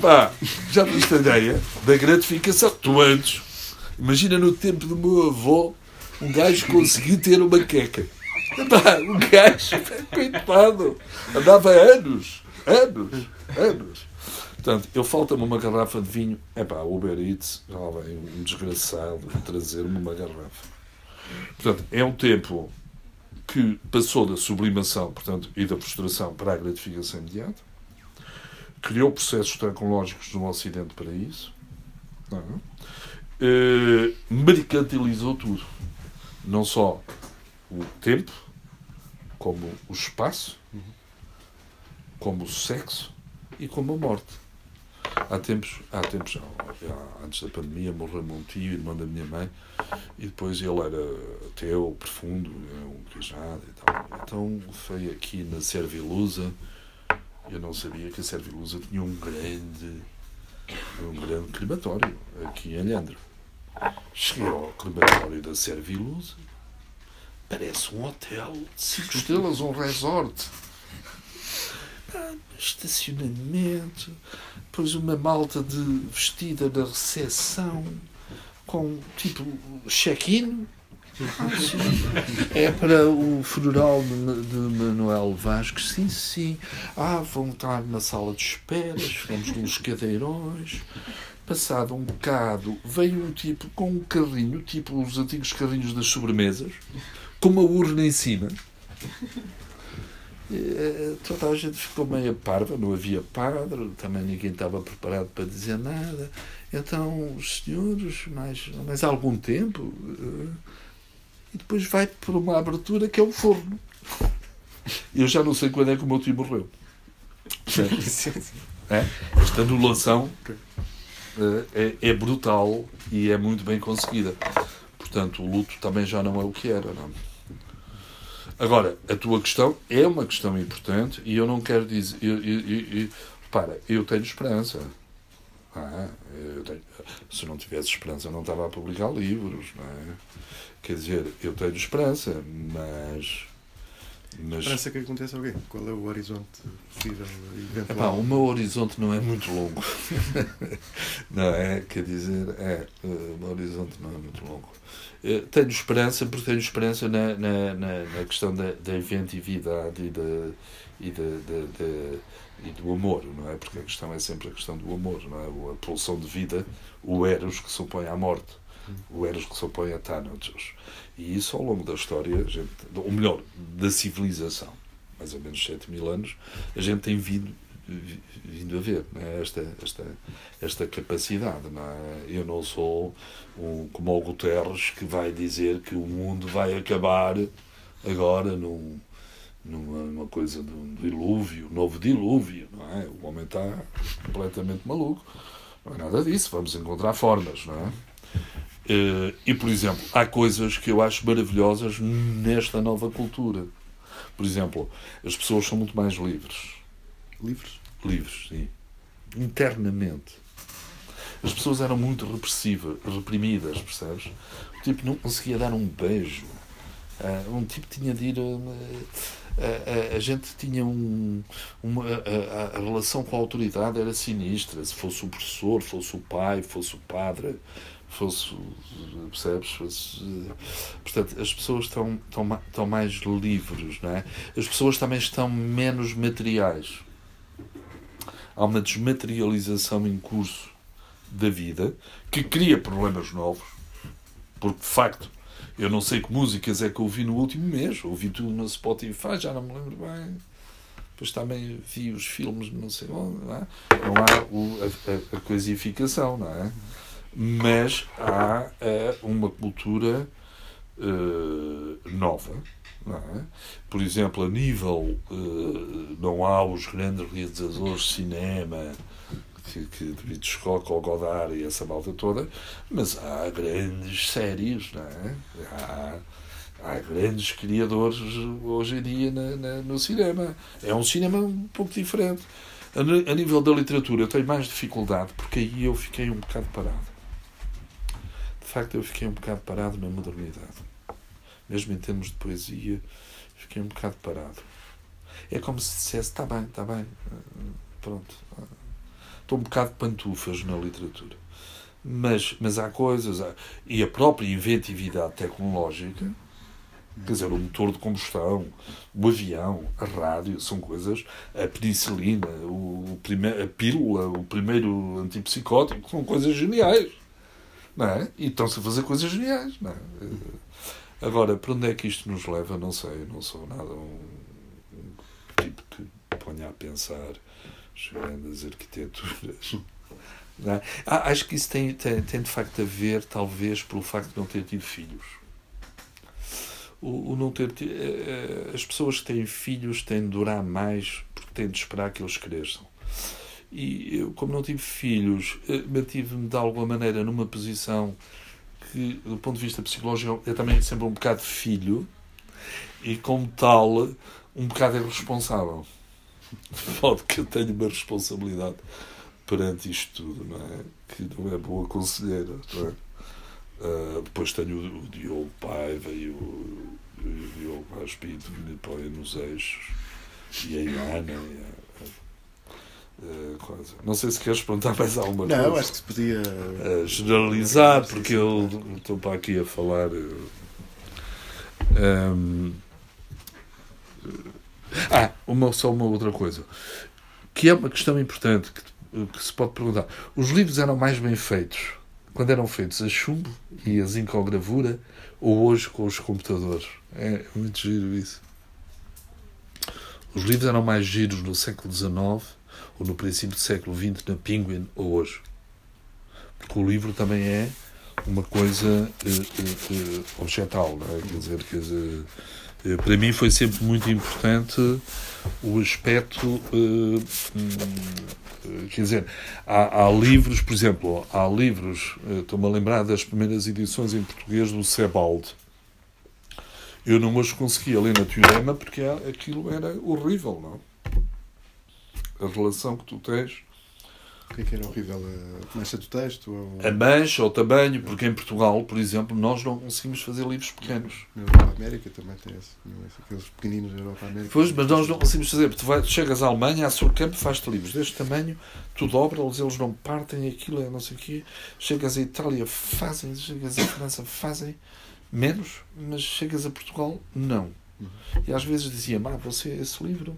pá, já viste a ideia da gratificação? Tu antes, imagina no tempo do meu avô, um gajo conseguiu ter uma queca. Pá, um gajo, coitado, andava anos, anos, anos. Portanto, eu falta-me uma garrafa de vinho. É pá, Uber Eats, já lá vem um desgraçado trazer-me uma garrafa. Portanto, é um tempo que passou da sublimação portanto, e da frustração para a gratificação imediata, criou processos tecnológicos no Ocidente para isso, não é? Eh, mercantilizou tudo. Não só o tempo, como o espaço, como o sexo e como a morte. Há tempos, há tempos antes da pandemia, morreu-me um tio, irmão da minha mãe, e depois ele era ateu, profundo, é um queijado e tal. Então foi aqui na Servilusa, eu não sabia que a Servilusa tinha um grande, um grande crematório aqui em Alhandra. Cheguei ao crematório da Servilusa, parece um hotel de 5 estrelas, um resort. Estacionamento, depois uma malta de vestida da recepção, com tipo check-in. É para o funeral de, Ma- de Manuel Vasques, sim, sim. Ah, vão estar na sala de espera, ficamos nos cadeirões. Passado um bocado, veio um tipo com um carrinho, tipo os antigos carrinhos das sobremesas, com uma urna em cima. Eh, Toda a gente ficou meio parva, não havia padre, também ninguém estava preparado para dizer nada. Então, os senhores, mais, mais algum tempo, eh, e depois vai por uma abertura que é o forno. Eu já não sei quando é que o meu tio morreu. É? Esta anulação eh, é, é brutal e é muito bem conseguida. Portanto, o luto também já não é o que era. Não? Agora, a tua questão é uma questão importante e eu não quero dizer. Eu, eu, eu, para, eu tenho esperança. Ah, tenho- se não tivesse esperança, não estava a publicar livros. Não é? Quer dizer, eu tenho esperança, mas. Mas Esperança que aconteça quê? Qual é o horizonte possível Epá, o meu horizonte não é muito longo. não é? Quer dizer, é, eh, o meu horizonte não é muito longo. Eh, Tenho esperança, porque tenho esperança na, na, na, na questão da, da inventividade e, da, e, da, da- da- e do amor, não é? Porque a questão é sempre a questão do amor, não é? A pulsão de vida, o Eros que se opõe à morte. O Eros que se opõe a Thanatos. E isso ao longo da história, a gente, ou melhor, da civilização, mais ou menos 7 mil anos, a gente tem vindo, vindo a ver é? esta, esta, esta capacidade. Não é? Eu não sou um, como o Guterres que vai dizer que o mundo vai acabar agora num, numa, numa coisa de um dilúvio, novo dilúvio. Não é? O homem está completamente maluco. Não é nada disso. Vamos encontrar formas. Não é? Eh, e, por exemplo, há coisas que eu acho maravilhosas nesta nova cultura. Por exemplo, as pessoas são muito mais livres. Livres? Livres, sim. Internamente. As pessoas eram muito repressivas, reprimidas, percebes? O tipo não conseguia dar um beijo. Uh, um tipo tinha de ir. A, a, a, gente tinha um, uma. A, a, relação com a autoridade era sinistra. Se fosse o professor, fosse o pai, fosse o padre, fosse, percebes? Fosse, portanto, as pessoas estão, estão, estão mais livres, não é? As pessoas também estão menos materiais. Há uma desmaterialização em curso da vida que cria problemas novos, porque de facto eu não sei que músicas é que ouvi no último mês, ouvi tudo no Spotify, já não me lembro bem. Depois também vi os filmes, não sei onde, não, é? não há o, a, a, a coisificação, não é? Mas há uh, uma cultura uh, nova. É? Por exemplo, a nível. Uh, não há os grandes realizadores de cinema que, que de Hitchcock ou Godard e essa malta toda, mas há grandes séries, não é? Há, há grandes criadores hoje em dia na, na, no cinema. É um cinema um pouco diferente. A nível da literatura, eu tenho mais dificuldade porque aí eu fiquei um bocado parado facto eu fiquei um bocado parado na modernidade. Mesmo em termos de poesia, fiquei um bocado parado. É como se dissesse, está bem, está bem, pronto. Estou um bocado de pantufas na literatura. Mas, mas há coisas, há, e a própria inventividade tecnológica, quer dizer, o motor de combustão, o avião, a rádio, são coisas, a penicilina, o prime, a pílula, o primeiro antipsicótico, são coisas geniais não é? E estão-se a fazer coisas geniais, não é? Agora, para onde é que isto nos leva? Não sei, não sou nada um, um tipo que ponha a pensar as grandes arquiteturas. É? ah, acho que isso tem, tem, tem de facto a ver, talvez, pelo facto de não ter tido filhos. O, o não ter tido, eh, as pessoas que têm filhos têm de durar mais porque têm de esperar que eles cresçam. E eu, como não tive filhos, eh, mantive-me de alguma maneira numa posição que, do ponto de vista psicológico, é também sempre um bocado filho e, como tal, um bocado irresponsável. De modo que eu tenho uma responsabilidade perante isto tudo, não é? Que não é boa conselheira, não é? Uh, depois tenho o, o Diogo Paiva e o, o Diogo Vaz Pinto que me apoia nos eixos e a Iana. E a, não sei se queres perguntar mais alguma não, coisa. Não, acho que se podia. Uh, generalizar, porque eu estou para aqui a falar. Uh, um, ah, uma, só uma outra coisa. Que é uma questão importante que, que se pode perguntar. Os livros eram mais bem feitos quando eram feitos a chumbo e a zincogravura ou hoje com os computadores? É muito giro isso. Os livros eram mais giros no século XIX ou no princípio do século XX na Penguin ou hoje. Porque o livro também é uma coisa uh, uh, uh, objetal, é? quer dizer, quer dizer para mim foi sempre muito importante o aspecto hum, quer dizer há, há, livros por exemplo há livros estou-me a lembrar das primeiras edições em português do Sebald eu não os conseguia ler na teorema porque aquilo era horrível não a relação que tu tens. O que é que era horrível? A mancha do texto? Ou... A mancha, o tamanho, porque em Portugal, por exemplo, nós não conseguimos fazer livros pequenos. Na Europa América também tem esse, aqueles pequeninos da Europa América. Pois, mas nós não conseguimos fazer. Tu, vai, tu chegas à Alemanha, a seu campo, faz-te livros deste tamanho, tu dobras, eles não partem, aquilo é não sei o quê. Chegas à Itália, fazem, chegas à França, fazem menos, mas chegas a Portugal, não. Uhum. E às vezes dizia, ah, você, esse livro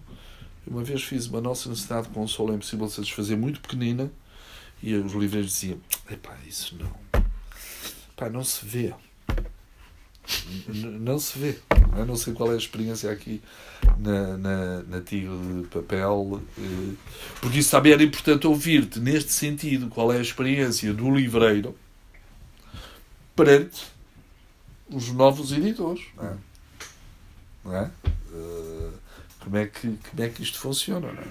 uma vez fiz uma nossa necessidade com o Sol é impossível satisfazer muito pequenina e os livreiros diziam: epá, isso não. pá, não se vê. Não se vê. Eu não sei qual é a experiência aqui na, na, na Tigre de Papel, eh, porque isso também era importante ouvir-te neste sentido. Qual é a experiência do livreiro perante os novos editores? Não é? Não é? Eh, como, é que, como é que isto funciona? Não é?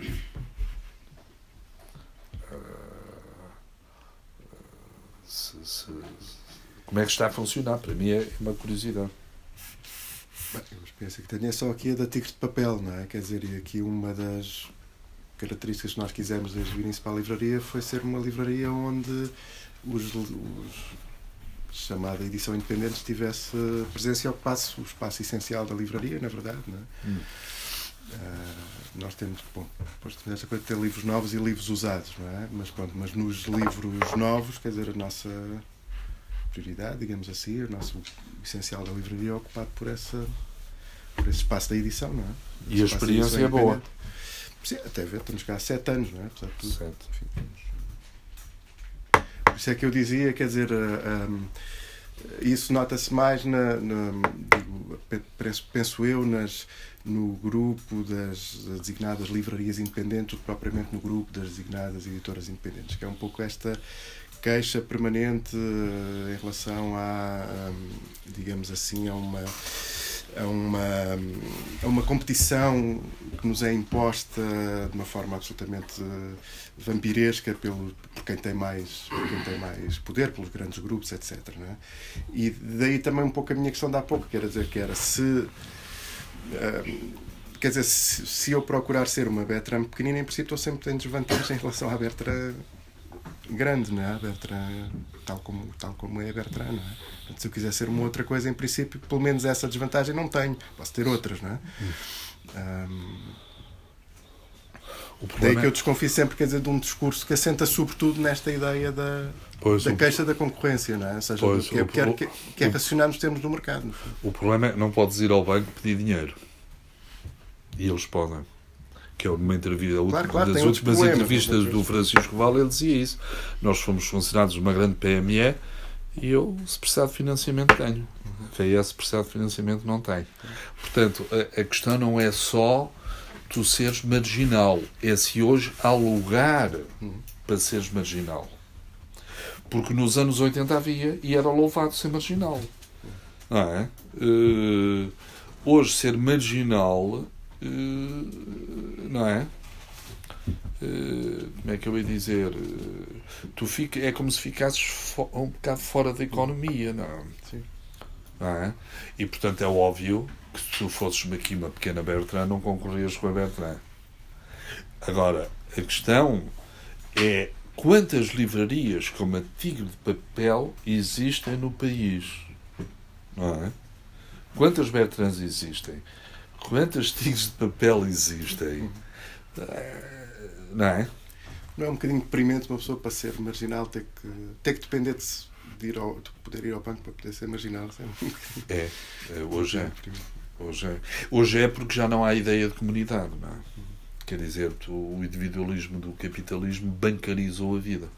Se- se- como é que está a funcionar? Para mim é uma curiosidade. Bem, a experiência que tenho é só aqui a da Tigre de Papel, não é? Quer dizer, e aqui uma das características que nós quisemos desde o início para a livraria foi ser uma livraria onde os, os chamada edição independente tivesse presença e ocupasse o espaço essencial da livraria, na verdade, não é? Hum. Ah, nós temos, bom, depois temos esta coisa de ter livros novos e livros usados, não é? Mas pronto, mas nos livros novos, quer dizer, a nossa prioridade, digamos assim, o nosso essencial da livraria é ocupado por essa por esse espaço da edição, não é? E a experiência é boa. Sim, até ver, estamos cá há sete anos, não é? Apesar de tudo. Certo. Enfim, Por isso é que eu dizia, quer dizer, ah, ah, isso nota-se mais na, na- digo, pe- penso, penso eu nas, no grupo das designadas livrarias independentes do que propriamente no grupo das designadas editoras independentes, que é um pouco esta queixa permanente eh, em relação a, ah, digamos assim, a uma a uma, a uma competição que nos é imposta de uma forma absolutamente eh, vampiresca pelo, por quem tem mais quem tem mais poder, pelos grandes grupos, etc. é? E daí também um pouco a minha questão de há pouco, que era dizer que era se quer dizer, se, se eu procurar ser uma Bertrand pequenina, em princípio estou sempre em desvantagem em relação à Bertrand grande, não é? A Bertrand, tal como, tal como é a Bertrand, não é? Portanto, se eu quiser ser uma outra coisa, em princípio, pelo menos essa desvantagem não tenho. Posso ter outras, não é? O daí problema que é- eu desconfio sempre, quer dizer, de um discurso que assenta sobretudo nesta ideia da, Pois, da o- queixa da concorrência, não é? Ou seja, Pois, que, é, o- que, é, o- que, é, que é o- racionar nos termos do mercado. O problema é que não podes ir ao banco pedir dinheiro. E eles podem. Que é uma entrevista, última, Claro, claro, das últimas problemas, entrevistas do Francisco Val, ele dizia isso. Nós fomos funcionários de uma grande PME e eu, se precisar de financiamento, tenho. A FES, se precisar de financiamento, não tem. Portanto, a, a questão não é só tu seres marginal, é se hoje há lugar para seres marginal. Porque nos anos 80 havia e era louvado ser marginal. Não é? Eh, hoje ser marginal, eh, não é? Eh, como é que eu ia dizer? Tu fica, é como se ficasses um bocado fora da economia, não é? Sim. Não é? E portanto é óbvio que se tu fosses aqui uma pequena Bertrand, não concorrias com a Bertrand. Agora, a questão é quantas livrarias como a Tigre de Papel existem no país? Não é? Quantas Bertrands existem? Quantas Tigres de Papel existem? Não é? Não é um bocadinho deprimente uma pessoa para ser marginal ter que, ter que depender de, se- de ir ao, de poder ir ao banco para poder ser marginal? É um É, é, hoje é. deprimente. Hoje é. Hoje é porque já não há ideia de comunidade, não é? Quer dizer, tu, o individualismo do capitalismo bancarizou a vida.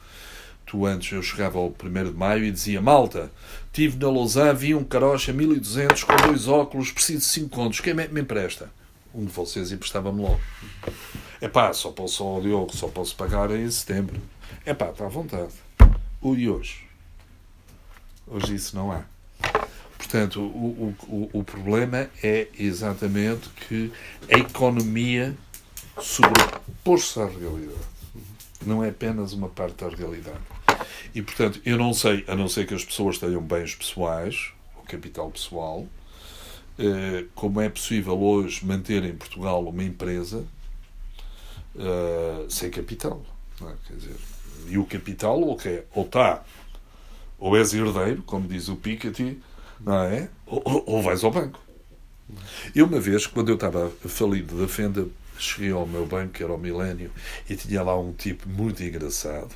Tu antes, eu chegava ao 1 de maio e dizia, malta, tive na Lausanne, vi um carocha 1200 com dois óculos, preciso de 5 contos, quem me, me empresta? Um de vocês emprestava-me logo. É pá, só posso ao Diogo, só posso pagar em setembro. É pá, está à vontade. O e hoje? Hoje isso não há. Portanto, o, o, o, problema é exatamente que a economia sobrepôs-se à realidade. Não é apenas uma parte da realidade. E, portanto, eu não sei, a não ser que as pessoas tenham bens pessoais, ou capital pessoal, eh, como é possível hoje manter em Portugal uma empresa eh, sem capital. é? Dizer, e o capital é, ou está, ou és herdeiro, como diz o Piketty, não é? Ou, ou- vais ao banco. Eu, uma vez, quando eu estava falido da Fenda, cheguei ao meu banco, que era o Milénio, e tinha lá um tipo muito engraçado,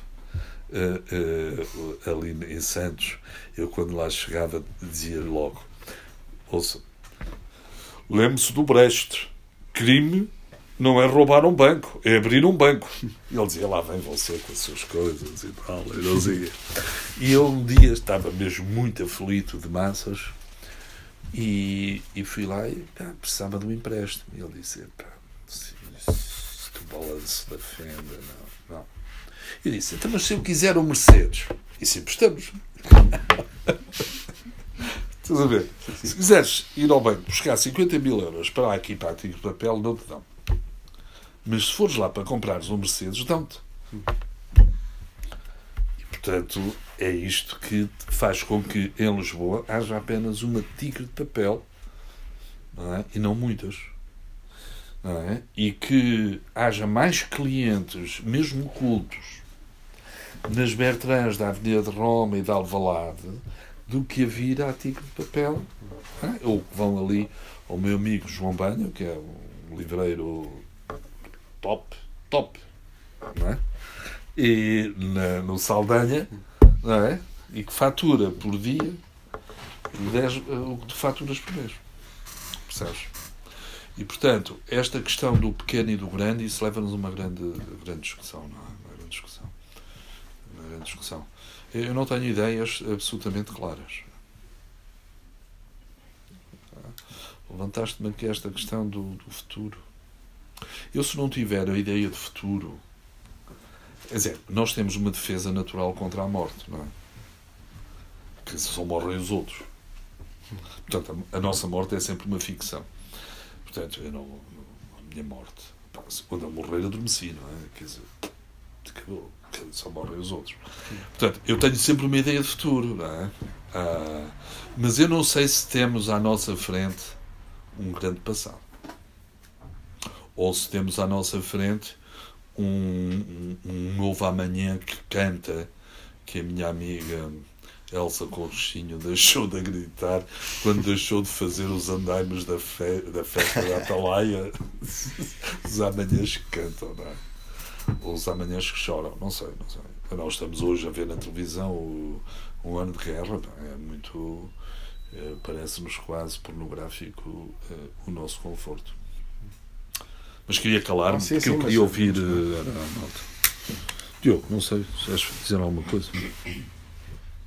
eh, eh, ali em Santos. Eu, quando lá chegava, dizia-lhe logo: Ouça, lembre-se do Brecht, crime não é roubar um banco, é abrir um banco. E ele dizia, lá vem você com as suas coisas e tal, e não sei E eu um dia estava mesmo muito aflito de massas e, e fui lá e pá, precisava de um empréstimo. E ele disse, pá, se, se o balanço da fenda, não, não. Eu disse, então, mas se eu quiser um Mercedes, e sempre estamos. Estás a ver? Se quiseres ir ao banco buscar 50 mil euros para lá aqui para artigo de papel, não te dão. Mas se fores lá para comprares um Mercedes, dão-te. E, portanto, é isto que faz com que em Lisboa haja apenas uma tigre de papel não é? e não muitas. Não é? E que haja mais clientes, mesmo cultos, nas Bertrands da Avenida de Roma e da Alvalade do que a vir à tigre de papel. É? Ou que vão ali ao meu amigo João Banho, que é um livreiro top, top, não é? E na, no Saldanha, não é? E que fatura por dia 10, o que faturas por mês. Percebes? E, portanto, esta questão do pequeno e do grande, isso leva-nos a uma grande, grande discussão, não é? Uma grande discussão. Uma grande discussão. Eu não tenho ideias absolutamente claras. Levantaste-me aqui esta questão do, do futuro. Eu, se não tiver a ideia de futuro. Quer dizer, nós temos uma defesa natural contra a morte, não é? Que só morrem os outros. Portanto, a, nossa morte é sempre uma ficção. Portanto, eu não, a minha morte. Quando eu morrer, adormeci, não é? Quer dizer, acabou. Só morrem os outros. Portanto, eu tenho sempre uma ideia de futuro, não é? Ah, mas eu não sei se temos à nossa frente um grande passado ou se temos à nossa frente um, um, um novo amanhã que canta, que a minha amiga Elsa Conchinho deixou de acreditar quando deixou de fazer os andaimes da, fe da festa da Atalaia. os amanhãs que cantam, não é? Ou os amanhãs que choram, não sei, não sei. Nós estamos hoje a ver na televisão o, um ano de guerra, é muito. É, Parece-nos quase pornográfico é, o nosso conforto. Mas queria calar-me, ah, porque sim, eu queria ouvir uh, a nota. Diogo, não sei se queres dizer alguma coisa.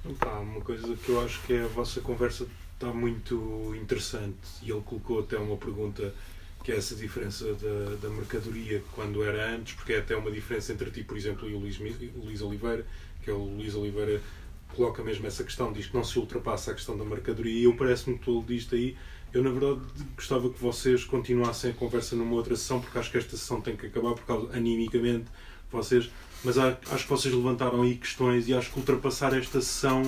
Opa, uma coisa que eu acho que é a vossa conversa está muito interessante e ele colocou até uma pergunta que é essa diferença da, da mercadoria quando era antes, porque é até uma diferença entre ti, por exemplo, e o Luís, o Luís Oliveira, que é o Luís Oliveira coloca mesmo essa questão, diz que não se ultrapassa a questão da mercadoria e eu parece-me que tu disto aí eu, na verdade, gostava que vocês continuassem a conversa numa outra sessão, porque acho que esta sessão tem que acabar, por causa, animicamente, vocês. Mas acho que vocês levantaram aí questões e acho que ultrapassar esta sessão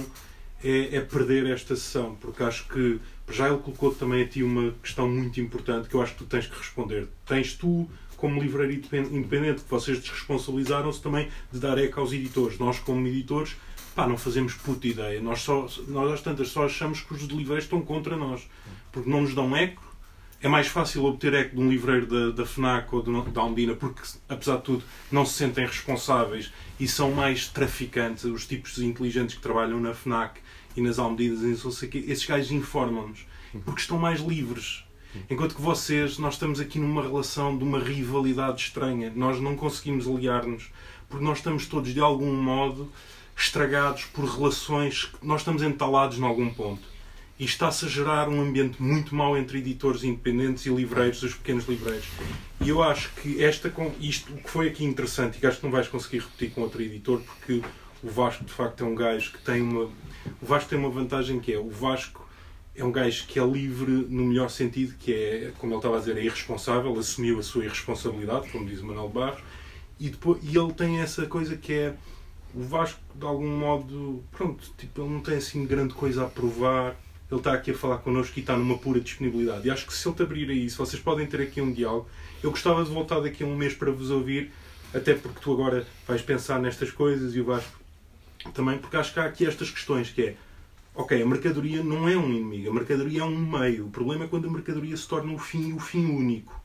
é, é perder esta sessão, porque acho que. Já ele colocou também a ti uma questão muito importante que eu acho que tu tens que responder. Tens tu, como livreiro independente, que vocês desresponsabilizaram-se também de dar eco aos editores. Nós, como editores, pá, não fazemos puta ideia. Nós, só, nós às tantas só achamos que os livreiros estão contra nós porque não nos dão eco. É mais fácil obter eco de um livreiro da, da FNAC ou da Almedina, porque, apesar de tudo, não se sentem responsáveis e são mais traficantes, os tipos inteligentes que trabalham na FNAC e nas Almedinas. Esses gajos informam-nos, porque estão mais livres. Enquanto que vocês, nós estamos aqui numa relação de uma rivalidade estranha. Nós não conseguimos aliar-nos, porque nós estamos todos, de algum modo, estragados por relações que nós estamos entalados em algum ponto e está-se a gerar um ambiente muito mau entre editores independentes e livreiros, os pequenos livreiros. E eu acho que esta, isto o que foi aqui interessante, e que acho que não vais conseguir repetir com outro editor, porque o Vasco de facto é um gajo que tem uma. O Vasco tem uma vantagem que é o Vasco é um gajo que é livre no melhor sentido, que é, como ele estava a dizer, é irresponsável, assumiu a sua irresponsabilidade, como diz o Manuel Barros, e, depois, e ele tem essa coisa que é o Vasco, de algum modo, pronto, tipo, ele não tem assim grande coisa a provar, ele está aqui a falar connosco e está numa pura disponibilidade. E acho que se ele te abrir a isso, vocês podem ter aqui um diálogo. Eu gostava de voltar daqui a um mês para vos ouvir, até porque tu agora vais pensar nestas coisas e o Vasco também, porque acho que há aqui estas questões que é ok, a mercadoria não é um inimigo, a mercadoria é um meio. O problema é quando a mercadoria se torna o fim e o fim único.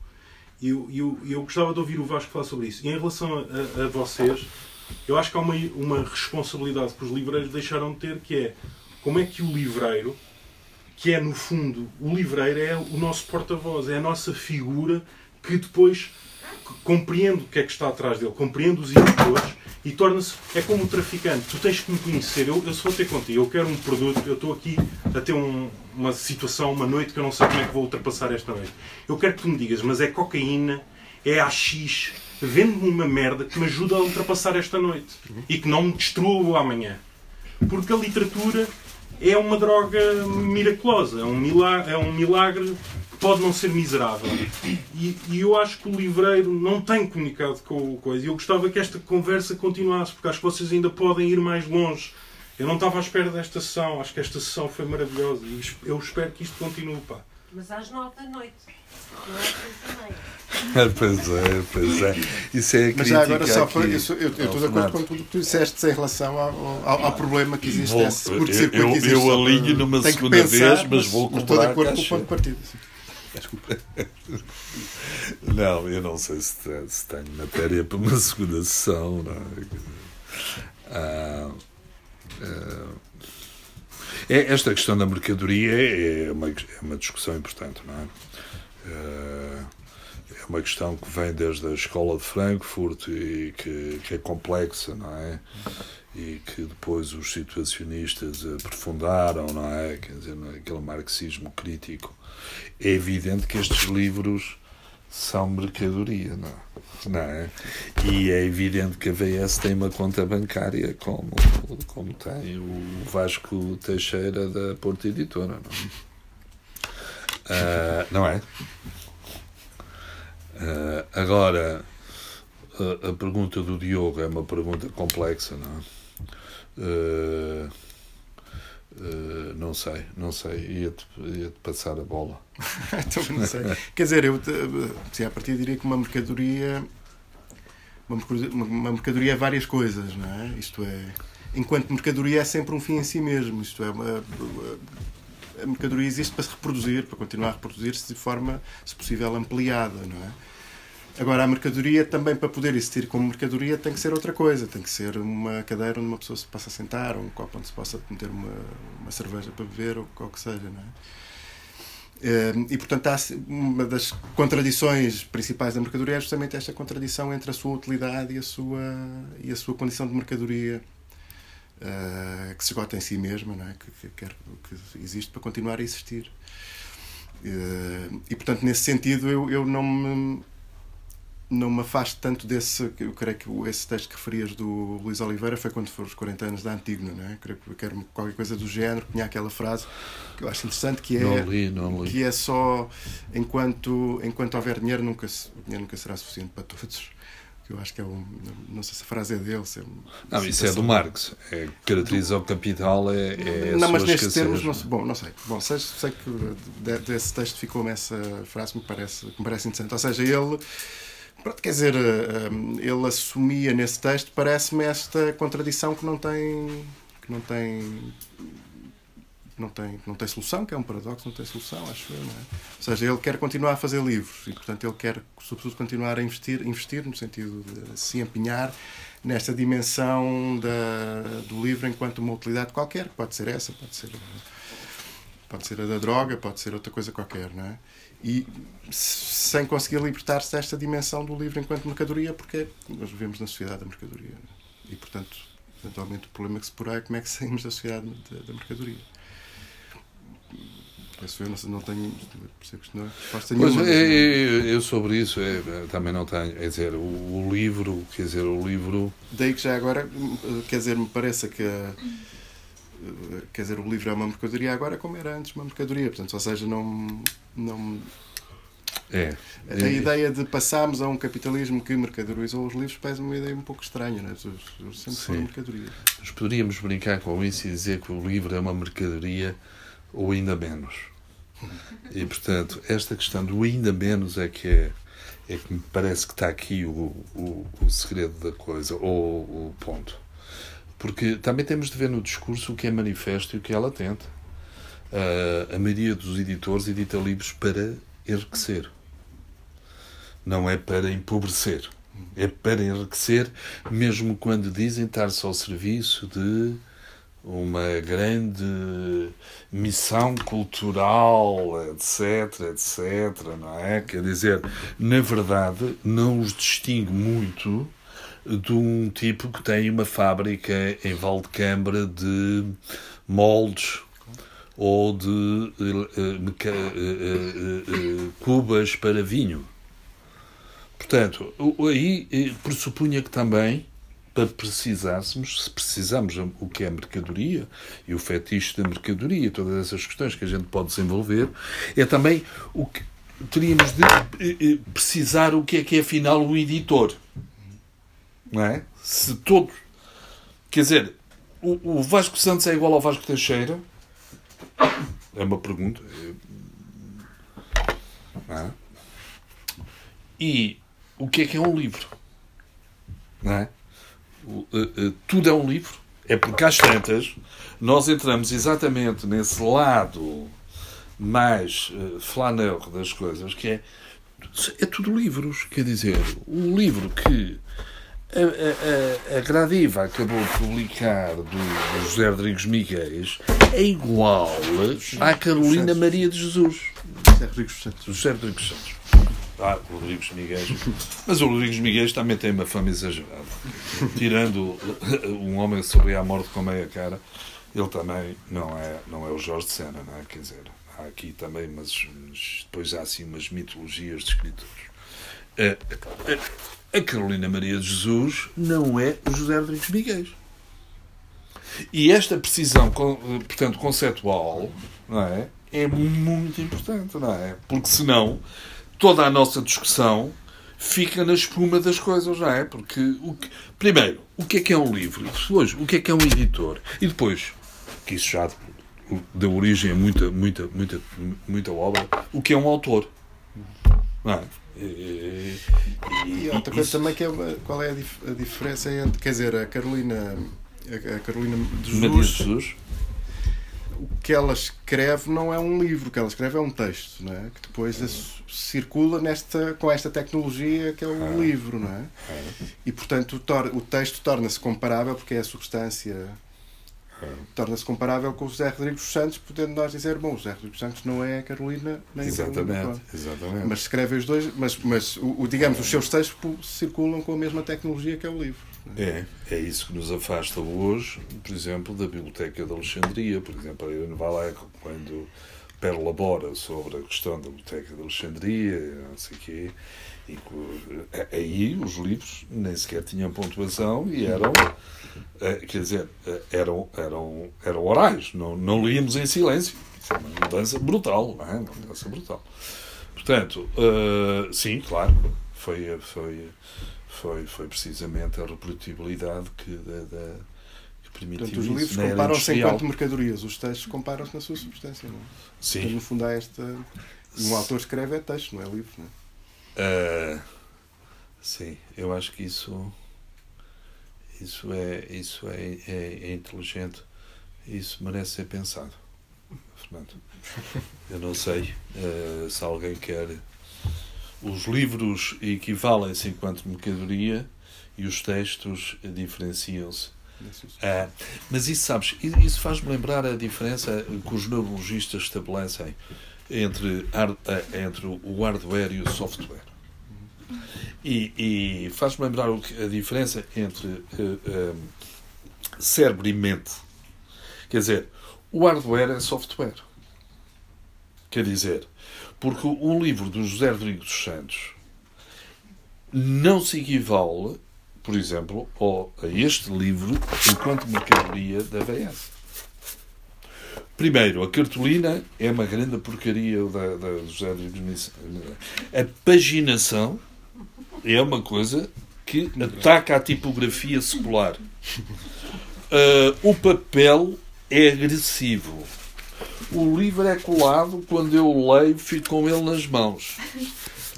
E eu, eu, eu gostava de ouvir o Vasco falar sobre isso. E em relação a, a vocês, eu acho que há uma, uma responsabilidade que os livreiros deixaram de ter, que é como é que o livreiro que é, no fundo, o livreiro é o nosso porta-voz, é a nossa figura que depois compreendo o que é que está atrás dele, compreendo os editores e torna-se. É como o traficante, tu tens que me conhecer. Eu, eu se vou ter contigo, eu quero um produto, eu estou aqui a ter um, uma situação, uma noite que eu não sei como é que vou ultrapassar esta noite. Eu quero que tu me digas, mas é cocaína, é AX, vende-me uma merda que me ajuda a ultrapassar esta noite e que não me destrua amanhã. Porque a literatura é uma droga miraculosa, é um milagre, é um milagre que pode não ser miserável. E, e eu acho que o livreiro não tem comunicado com o coisa. E eu gostava que esta conversa continuasse, porque acho que vocês ainda podem ir mais longe. Eu não estava à espera desta sessão, acho que esta sessão foi maravilhosa e eu espero que isto continue. Pá. Mas às nove da noite. É meia. pois é, pois é. Isso é a Mas já agora só isso, eu, eu estou de acordo com tudo o que tu disseste em relação ao, ao, ao problema que existe Vou- esse eu- curto-circuito eu- que existe. eu alinho numa segunda pensar, vez, mas vou estou de comprar acordo com o ponto de partida. Desculpa. Não, eu não sei se, se tenho matéria para uma segunda sessão. Não é? Ah, ah, é, esta questão da mercadoria é uma, é uma discussão importante, não é? Ah, é uma questão que vem desde a escola de Frankfurt e que, que é complexa, não é? E que depois os situacionistas aprofundaram, não é? Quer dizer, aquele marxismo crítico. É evidente que estes livros são mercadoria, não é? Não é? E é evidente que a VS tem uma conta bancária como, como tem o Vasco Teixeira da Porta Editora, não é? Ah, não é? Ah, agora, a, a pergunta do Diogo é uma pergunta complexa, não é? Ah, não sei, não sei. Ia-te ia passar a bola. Então, não sei. Quer dizer, eu eh, sim, a partir diria que uma mercadoria uma mercadoria, uma mercadoria é várias coisas, não é? Isto é, enquanto mercadoria é sempre um fim em si mesmo. Isto é, uma, a mercadoria existe para se reproduzir, para continuar a reproduzir-se de forma, se possível, ampliada, não é? Agora, a mercadoria também, para poder existir como mercadoria, tem que ser outra coisa. Tem que ser uma cadeira onde uma pessoa se possa sentar, ou um copo onde se possa meter uma, uma cerveja para beber, ou o que seja, não é? Eh, E, portanto, uma das contradições principais da mercadoria é justamente esta contradição entre a sua utilidade e a sua, e a sua condição de mercadoria eh, que se esgota em si mesma, não é? que, que, quer- que existe para continuar a existir. Eh, E, portanto, nesse sentido, eu, eu não me não me afasto tanto desse. Eu creio que esse texto que referias do Luís Oliveira foi quando foram os 40 anos da Antígona, não é? Creio que quero qualquer coisa do género, tinha aquela frase que eu acho interessante que é Não li, não li. que é só enquanto enquanto houver dinheiro nunca o dinheiro nunca será suficiente para todos que eu acho que é um não sei se a frase é dele se é Não, isso é do. Marx. É, caracteriza o capital é, é não, mas nestes termos não bom não sei bom sei, sei que de- desse texto ficou-me essa frase que me parece que me parece interessante ou seja ele pronto, quer dizer eh, eh, ele assumia nesse texto parece-me esta contradição que não tem que não tem não tem, não tem solução, que é um paradoxo, não tem solução, acho eu, não é? Ou seja, ele quer continuar a fazer livros e, portanto, ele quer, sobretudo, continuar a investir, investir no sentido de se empenhar nesta dimensão da, do livro enquanto uma utilidade qualquer, pode ser essa, pode ser, pode ser a da droga, pode ser outra coisa qualquer, não é? E sem conseguir libertar-se desta dimensão do livro enquanto mercadoria, porque nós vivemos na sociedade da mercadoria. é? E, portanto, eventualmente o problema que se porá é como é que saímos da sociedade da, da mercadoria. Penso eu, não, tenho. Percebo que não é resposta Pois, nenhuma. é, mas não- é, eu sobre isso é, é, também não tenho. Quer dizer, o, o livro, quer dizer, o livro. Daí que já agora, quer dizer, me parece que. Quer dizer, o livro é uma mercadoria agora como era antes uma mercadoria. Portanto, ou seja, não. não É. a É, ideia de passarmos a um capitalismo que mercadorizou os livros parece uma ideia um pouco estranha, não é? Sempre foram Sim. mercadoria. Nós poderíamos brincar com isso e dizer que o livro é uma mercadoria ou ainda menos. E, portanto, esta questão do ainda menos é que é, é que me parece que está aqui o, o, o segredo da coisa, ou o ponto. Porque também temos de ver no discurso o que é manifesto e o que é latente. Ah, a maioria dos editores edita livros para enriquecer. Não é para empobrecer. É para enriquecer, mesmo quando dizem estar-se ao serviço de uma grande missão cultural, etc, etc, não é? Quer dizer, na verdade, não os distingue muito de um tipo que tem uma fábrica em Valdecambra de moldes ou de uh, uh, uh, cubas para vinho. Portanto, aí pressupunha que também, para precisássemos, se precisamos o que é mercadoria e o fetiche da mercadoria, todas essas questões que a gente pode desenvolver, é também o que teríamos de precisar o que é que é afinal o editor não é? Se todo. Quer dizer, o, o Vasco Santos é igual ao Vasco Teixeira? É uma pergunta. É? E o que é que é um livro? Não é? O, uh, uh, tudo é um livro. É porque às tantas nós entramos exatamente nesse lado mais uh, flaneur das coisas, que é é tudo livros. Quer dizer, um livro que a, a, a Gradiva acabou de publicar do, do José Rodrigues Miguel é igual à Carolina. Maria de Jesus. José Rodrigues Santos. José Rodrigues Santos. Ah, Rodrigues Miguel. Mas o Rodrigues Miguel também tem uma fama exagerada. Tirando um homem sobre a morte com meia cara, ele também não é, não é o Jorge Sena, não é? Quer dizer, há aqui também, mas, mas depois há assim umas mitologias de escritores. Uh, uh, a Carolina Maria de Jesus não é o José Rodrigues Miguel. E esta precisão, portanto, conceptual, não é? É muito importante, não é? Porque senão toda a nossa discussão fica na espuma das coisas, não é? Porque, o que, primeiro, o que é que é um livro? Depois, o que é que é um editor? E depois, que isso já deu origem a muita, muita, muita, muita obra, o que é um autor? Não é? E, e outra coisa isso... também que é qual é a, dif a, diferença entre, quer dizer, a Carolina a, Carolina de Jesus, Jesus, o que ela escreve não é um livro, o que ela escreve é um texto, não é? Que depois uhum. circula nesta com esta tecnologia que é o uhum. livro, não é? Uhum. E portanto o, o texto torna-se comparável porque é a substância torna-se comparável com o José Rodrigues Santos, podendo nós dizer, bom, o José Rodrigues Santos não é a Carolina nem exatamente, a Carolina. Exatamente. Mas escreve os dois, mas, mas o, o digamos, os seus textos circulam com a mesma tecnologia que é o livro. É, é isso que nos afasta hoje, por exemplo, da Biblioteca de Alexandria, por exemplo, a Irene Valeco, quando perlabora sobre a questão da Biblioteca de Alexandria, não sei o quê, e aí os livros nem sequer tinham pontuação e eram eh, quer dizer, eh, eram, eram, eram orais, não, não líamos em silêncio. Isso é uma mudança brutal, não é? Uma mudança brutal. Portanto, uh, sim, claro, foi, foi, foi, foi precisamente a reprodutibilidade que, da, da, que permitiu Portanto, os livros comparam-se enquanto mercadorias, os textos comparam-se na sua substância, não é? Sim. Então, no fundo, há esta. Um autor escreve é texto, não é livro, não é? Uh, sim, eu acho que isso isso é, isso é, é, é inteligente. Isso merece ser pensado. Fernando. Eu não sei uh, se alguém quer. Os livros equivalem-se enquanto mercadoria e os textos diferenciam-se. Uh, mas isso, sabes, isso faz-me lembrar a diferença que os neurologistas estabelecem entre, entre o hardware e o software. E, e faz-me lembrar a diferença entre uh, uh, cérebro e mente. Quer dizer, o hardware é software. Quer dizer, porque um livro do José Rodrigues dos Santos não se equivale, por exemplo, ao, a este livro enquanto mercadoria da VS. Primeiro, a cartolina é uma grande porcaria da, da José Rodrigues A paginação é uma coisa que ataca a tipografia secular. Uh, o papel é agressivo. O livro é colado, quando eu leio, fico com ele nas mãos.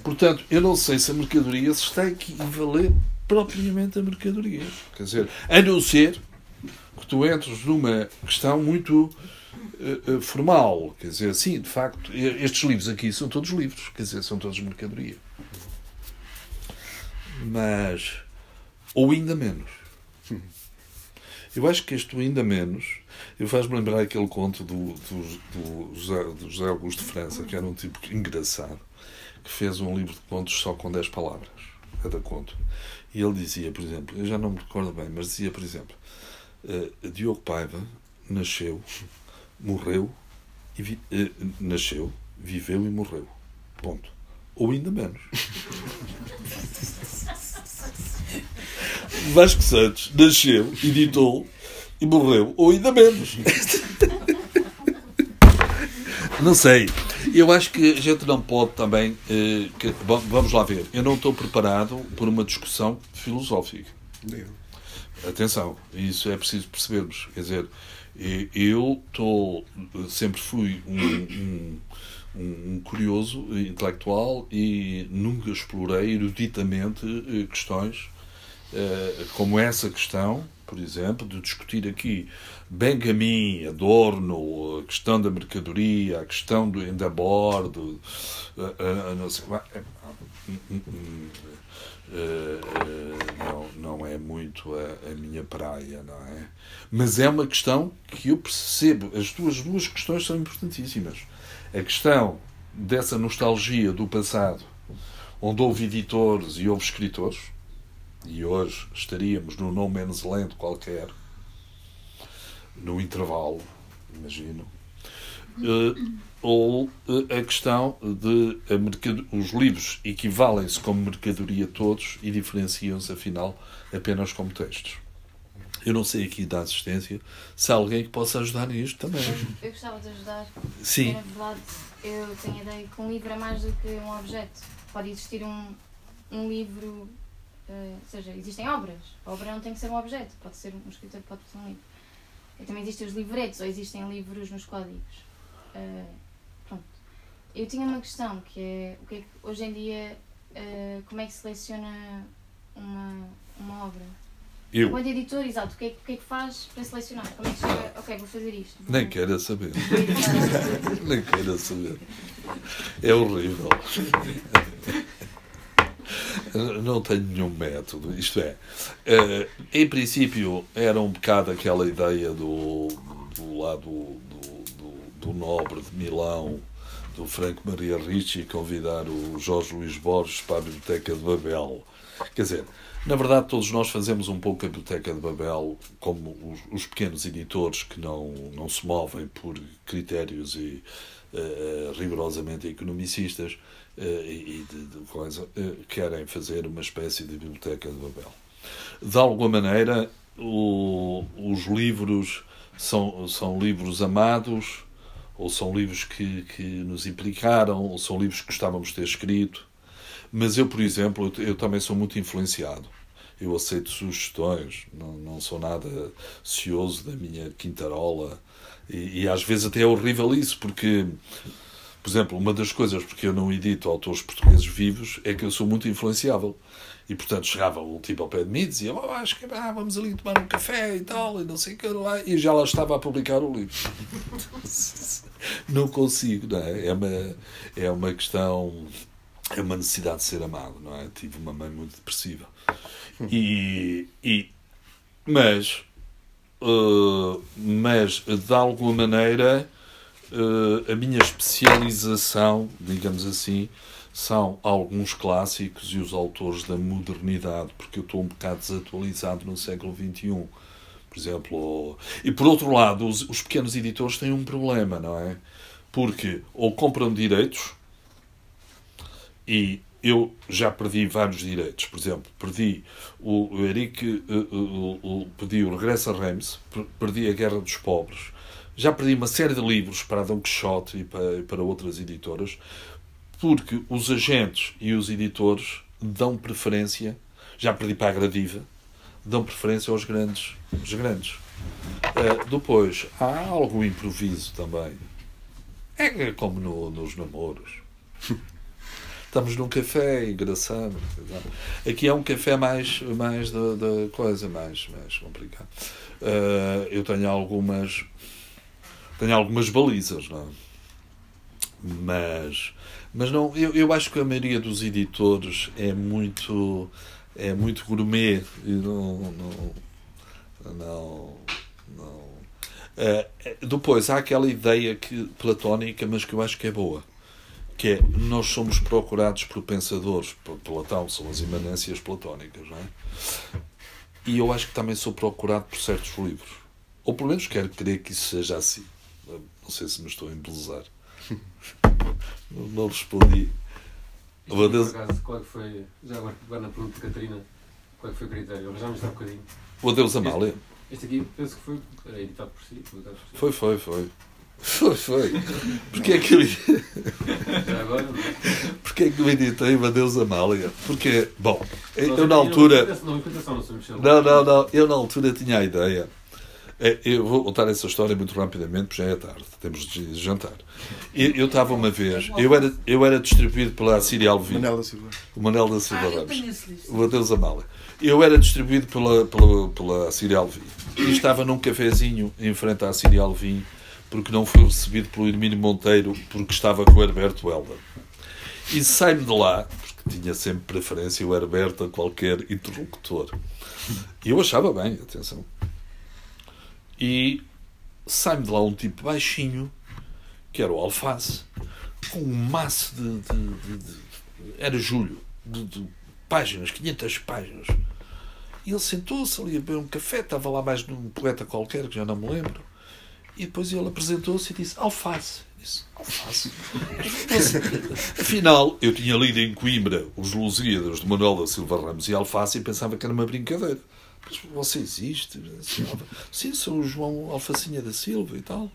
Portanto, eu não sei se a mercadoria se está a equivaler propriamente a mercadoria. Quer dizer, a não ser que tu entres numa questão muito uh, formal. Quer dizer, sim, de facto, estes livros aqui são todos livros. Quer dizer, são todos mercadoria mas ou ainda menos. Eu acho que este ainda menos. Eu faz-me lembrar aquele conto do, do, do, José, do José Augusto França, que era um tipo engraçado, que fez um livro de contos só com 10 palavras, cada conto. E ele dizia, por exemplo, eu já não me recordo bem, mas dizia, por exemplo, uh, Diogo Paiva nasceu, morreu, e vi, uh, nasceu, viveu e morreu. Ponto. Ou ainda menos. Vasco Santos nasceu, editou e morreu, ou ainda menos. Não sei. Eu acho que a gente não pode também. Eh, que, vamos lá ver. Eu não estou preparado por uma discussão filosófica. Atenção, isso é preciso percebermos. Quer dizer, eu estou. Sempre fui um, um, um curioso intelectual e nunca explorei eruditamente eh, questões eh, como essa questão, por exemplo, de discutir aqui Benjamin, Adorno, a questão da mercadoria, a questão do endabordo, não sei, não, não é muito a, a, minha praia, não é? Mas é uma questão que eu percebo. As duas, duas questões são importantíssimas. A questão dessa nostalgia do passado, onde houve editores e houve escritores, e hoje estaríamos no No Man's Land qualquer, no intervalo, imagino, uh, ou uh, a questão de a os livros equivalem-se como mercadoria todos e diferenciam-se, afinal, apenas como textos. Eu não sei aqui da assistência se há alguém que possa ajudar nisto também. Eu gostava de ajudar. Sim. Na verdade, eu tenho a ideia que um livro é mais do que um objeto. Pode existir um, um livro ou seja, existem obras. A obra não tem que ser um objeto, pode ser um escritor, pode ser um livro. E também existem os livretos, ou existem livros nos códigos. Uh, pronto. Eu tinha uma questão que é, o que, é que hoje em dia, uh, como é que seleciona uma, uma obra? Eu. Enquanto editor, exato, o que, é, o que é que faz para selecionar? Como é que chega, ok, vou fazer isto. Vou... Nem queira saber. Nem queira saber. É horrível. Não tenho nenhum método. Isto é, uh, em princípio, era um bocado aquela ideia do, do lado do, do, do nobre de Milão, do Franco Maria Ricci, convidar o Jorge Luís Borges para a Biblioteca de Babel. Quer dizer, na verdade, todos nós fazemos um pouco a Biblioteca de Babel como os, os pequenos editores que não, não se movem por critérios e, uh, rigorosamente economicistas e de, de coisa, uh, querem fazer uma espécie de biblioteca de Babel. De alguma maneira, o, os livros são, são livros amados, ou são livros que, que nos implicaram, ou são livros que gostávamos de ter escrito. Mas eu, por exemplo, eu, eu também sou muito influenciado. Eu aceito sugestões, não, não sou nada cioso da minha quintarola. E, e às vezes até é horrível isso, porque por exemplo, uma das coisas porque eu não edito autores portugueses vivos é que eu sou muito influenciável. E, portanto, chegava um tipo ao pé de mim e dizia: oh, Acho que ah, vamos ali tomar um café e tal, e não sei o que lá. E já lá estava a publicar o livro. não consigo, não é? É uma, é uma questão. É uma necessidade de ser amado, não é? Tive uma mãe muito depressiva. E. e mas. Uh, mas, de alguma maneira uh, a minha especialização, digamos assim, são alguns clássicos e os autores da modernidade, porque eu estou um bocado desatualizado no século XXI. Por exemplo, e por outro lado, os, os pequenos editores têm um problema, não é? Porque ou compram direitos e eu já perdi vários direitos. Por exemplo, perdi o, Eric, o, o, o, perdi o Regresso a Reims, perdi a Guerra dos Pobres, já perdi uma série de livros para Don Quixote e para, para outras editoras, porque os agentes e os editores dão preferência, já perdi para a Gradiva, dão preferência aos grandes. Os grandes. Uh, depois, há algum improviso também. É como no, nos namoros. Estamos num café, engraçado. Aqui é um café mais, mais da coisa, mais, mais complicado. Uh, eu tenho algumas tem algumas balizas, não é? Mas, mas não, eu, eu acho que a maioria dos editores é muito é muito gourmet e não, não Não. não. Eh, depois há aquela ideia que, platónica, mas que eu acho que é boa. Que é, nós somos procurados por pensadores. Por Platão são as imanências platónicas, não é? E eu acho que também sou procurado por certos livros. Ou pelo menos quero crer que isso seja assim. Não sei se me estou a embelezar. Não, não respondi. Aqui, Deus. por acaso, qual é que foi, já agora, na pergunta de Catarina, qual é que foi o critério? Arranjámos há um bocadinho. O Adeus Amália. Este aqui, penso que foi, era editado por si, por si. Foi, foi, foi. Foi, foi. Porquê é que eu, Já agora, não é? porquê é que eu editei o Adeus Amália? Porque, bom, eu, na altura. Não, não, não. Eu na altura tinha a ideia. É, Eu vou contar essa história muito rapidamente, porque já é tarde, temos de jantar. Eu eu estava uma vez, eu era, eu era distribuído pela Síria Alvim, Manela Silva. o Manel da Silva Ah, eu Ramos. O Adeus Amália. Eu era distribuído pela, pela, pela Síria Alvim e estava num cafezinho em frente à Síria Alvim porque não fui recebido pelo Hermínio Monteiro porque estava com o Herberto Helder. E saí-me de lá, porque tinha sempre preferência o Herberto a qualquer interlocutor. E eu achava bem, atenção. E sai-me de lá um tipo baixinho, que era o Alface, com um maço de. de- de- de- era julho, de, páginas, 500 páginas. E ele sentou-se ali a beber um café, estava lá mais num poeta qualquer, que já não me lembro. E depois ele apresentou-se e disse: Alface. Eu Disse, Alface. Afinal, eu tinha lido em Coimbra os Lusíadas de Manuel da Silva Ramos e Alface e pensava que era uma brincadeira. Mas você existe? Sim, sou o João Alfacinha da Silva e tal.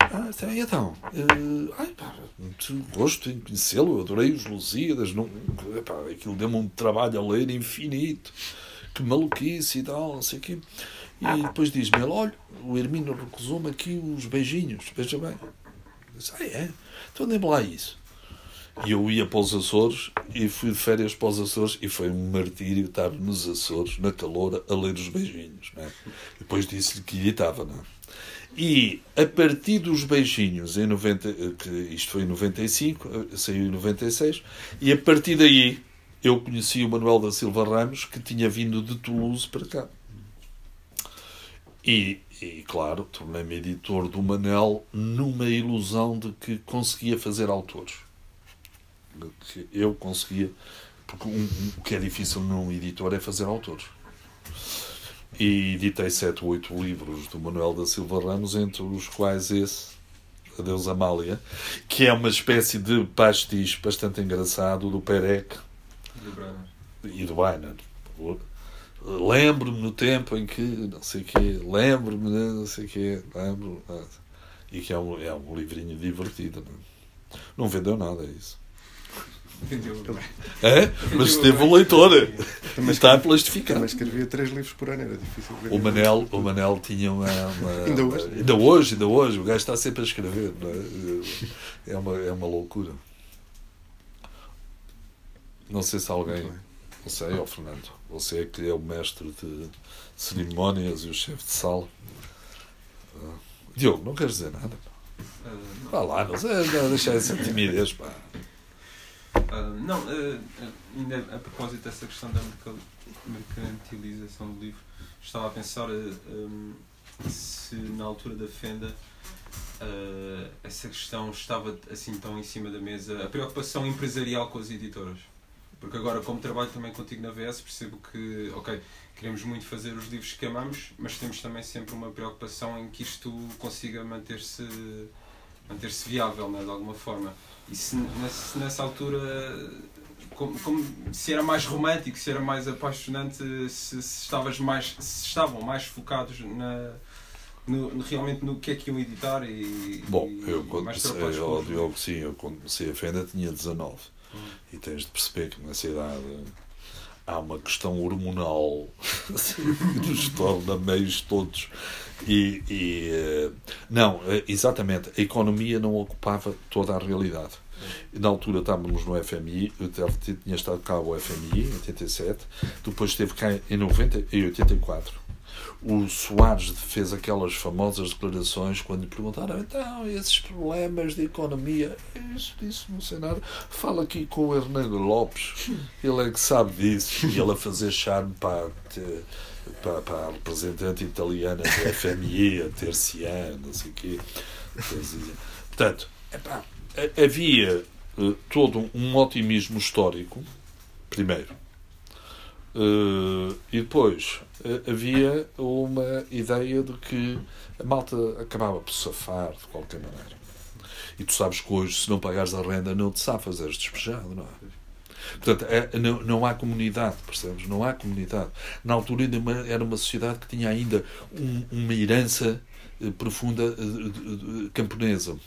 Ah, então, eh, ai, pá, muito gosto em conhecê-lo, adorei os Lusíadas, não, epá, aquilo deu-me um trabalho a ler infinito, que maluquice e tal, não sei o quê. E depois diz-me ele, olha, o Hermínio recusou-me aqui os beijinhos, veja bem. Disse, ah, é? Então dê-me lá isso. E eu ia para os Açores e fui de férias para os Açores e foi um martírio estar nos Açores, na caloura, a ler os beijinhos. Né? Depois disse-lhe que editava. Não é? E a partir dos beijinhos, em 90, que isto foi em 95, eh, saiu em 96, e a partir daí eu conheci o Manuel da Silva Ramos, que tinha vindo de Toulouse para cá. E, e claro, tornei-me editor do Manel numa ilusão de que conseguia fazer autores. Que eu conseguia. Porque um- o que é difícil num editor é fazer autores. E editei sete ou oito livros do Manuel da Silva Ramos, entre os quais esse, Adeus Amália, que é uma espécie de pastiche bastante engraçado do Perec e do Weiner. Lembro-me no tempo em que, não sei o quê, lembro-me, não sei o quê, lembro. ah, E que é um, é um livrinho divertido. Não, não vendeu nada, é isso. É? Mas teve um leitor. Também Está plastificado. também escrevia três livros por ano, era difícil. ver. O Manel, o Manel tinha uma, uma- Ainda hoje? ainda hoje, ainda hoje, o gajo está sempre a escrever, não é? É uma, é uma loucura. Não sei se alguém, não sei, ó Fernando, você é que é o mestre de cerimónias e o chefe de sala. Ah, Diogo, não queres dizer nada? Ah, não. Vá lá, não sei, não, deixa essa timidez, pá. Ah, não, ah, ainda a propósito dessa questão da merca- mercantilização do livro, estava a pensar ah, hum, se na altura da Fenda essa questão estava assim tão em cima da mesa, a preocupação empresarial com as editoras. Porque agora, como trabalho também contigo na VS, percebo que, ok, queremos muito fazer os livros que amamos, mas temos também sempre uma preocupação em que isto consiga manter-se manter-se viável, né, de alguma forma. E se nessa, altura, como, como- se era mais romântico, se era mais apaixonante, se, se estavas mais, se estavam mais focados na, no, no- realmente no que é que iam editar e, Bom, e- eu quando comecei, os- Diogo, sim, eu quando comecei a Fenda tinha 19. Hum. E tens de perceber que nessa idade há uma questão hormonal que nos torna meios todos. E, e, eh, não, eh, exatamente, a economia não ocupava toda a realidade. Na altura estávamos no FMI, eu tinha estado cá o FMI em 87, depois esteve cá em 90 e 84. o Soares fez aquelas famosas declarações quando lhe perguntaram então, esses problemas de economia, isso, não sei nada. Fala aqui com o Hernando Lopes, ele é que sabe disso. E ele a fazer charme para, para, para a representante italiana do FMI, a Tercian, não sei o quê. Portanto, epá, havia uh, todo um otimismo histórico, primeiro. Uh, e depois uh, havia uma ideia de que a malta acabava por safar de qualquer maneira. E tu sabes que hoje, se não pagares a renda, não te safas, és despejado, não é? Portanto, é, não, não há comunidade, percebes? Não há comunidade. Na altura ainda era uma sociedade que tinha ainda um, uma herança eh, profunda eh, camponesa.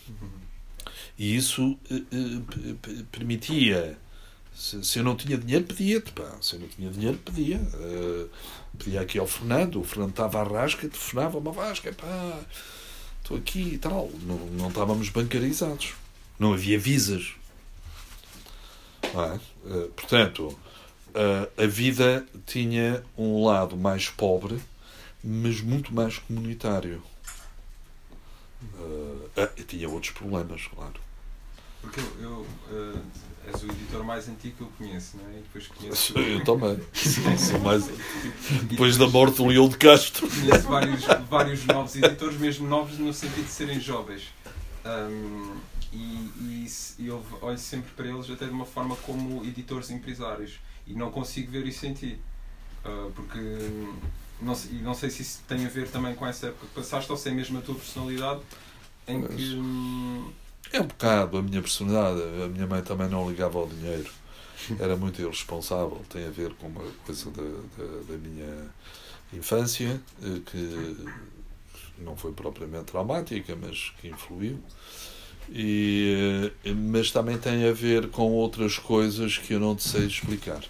E isso eh, permitia se, se, eu não tinha dinheiro, pedia-te. Se eu não tinha dinheiro, pedia. Uh, pedia aqui ao Fernando. O Fernando estava à rasca, telefonava uma vasca. Estou aqui e tal. Não, não estávamos bancarizados. Não havia visas. É? Uh, portanto, uh, a vida tinha um lado mais pobre, mas muito mais comunitário. tinha outros problemas, claro. Porque eu, eu uh, és o editor mais antigo que eu conheço, não é? E depois conheço. Eu também. Sou mais... Depois da morte do Leão de Castro. Conheço vários, vários novos editores, mesmo novos no sentido de serem jovens. Um, e, e, e eu olho sempre para eles até de uma forma como editores empresários. E não consigo ver isso em ti. Uh, porque não sei, não sei se isso tem a ver também com essa época que passaste ou se é mesmo a tua personalidade em Mas... que. Hum, é um bocado a minha personalidade. A minha mãe também não ligava ao dinheiro. Era muito irresponsável. Tem a ver com uma coisa da, da, da minha infância, eh, que não foi propriamente traumática, mas que influiu. E, eh, mas também tem a ver com outras coisas que eu não te sei explicar.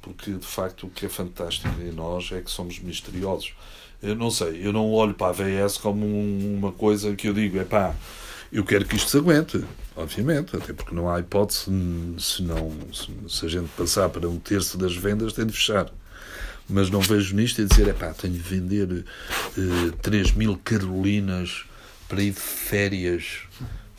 Porque, de facto, o que é fantástico em nós é que somos misteriosos. Eu não sei, eu não olho para a VS como uma coisa que eu digo, é pá, eu quero que isto se aguente, obviamente, até porque não há hipótese, se, não, se, se a gente passar para um terço das vendas, tem de fechar. Mas não vejo nisto e dizer, é pá, tenho de vender uh, 3 mil carolinas para ir de férias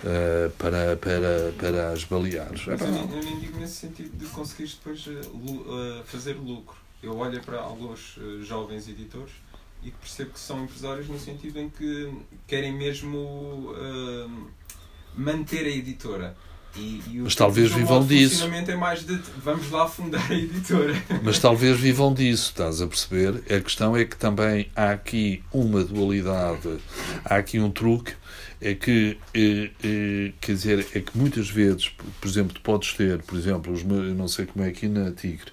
uh, para, para, para as Baleares. Mas eu, nem, eu nem digo nesse sentido de conseguires depois uh, fazer lucro. Eu olho para alguns jovens editores e percebo que são empresários no sentido em que querem mesmo manter a editora. E, e mas talvez vivam disso. é mais de vamos lá fundar a editora. Mas talvez vivam disso, estás a perceber? A questão é que também há aqui uma dualidade, há aqui um truque, é que, é, é, quer dizer, é que muitas vezes, por exemplo, podes ter, por exemplo, os não sei como é aqui na Tigre,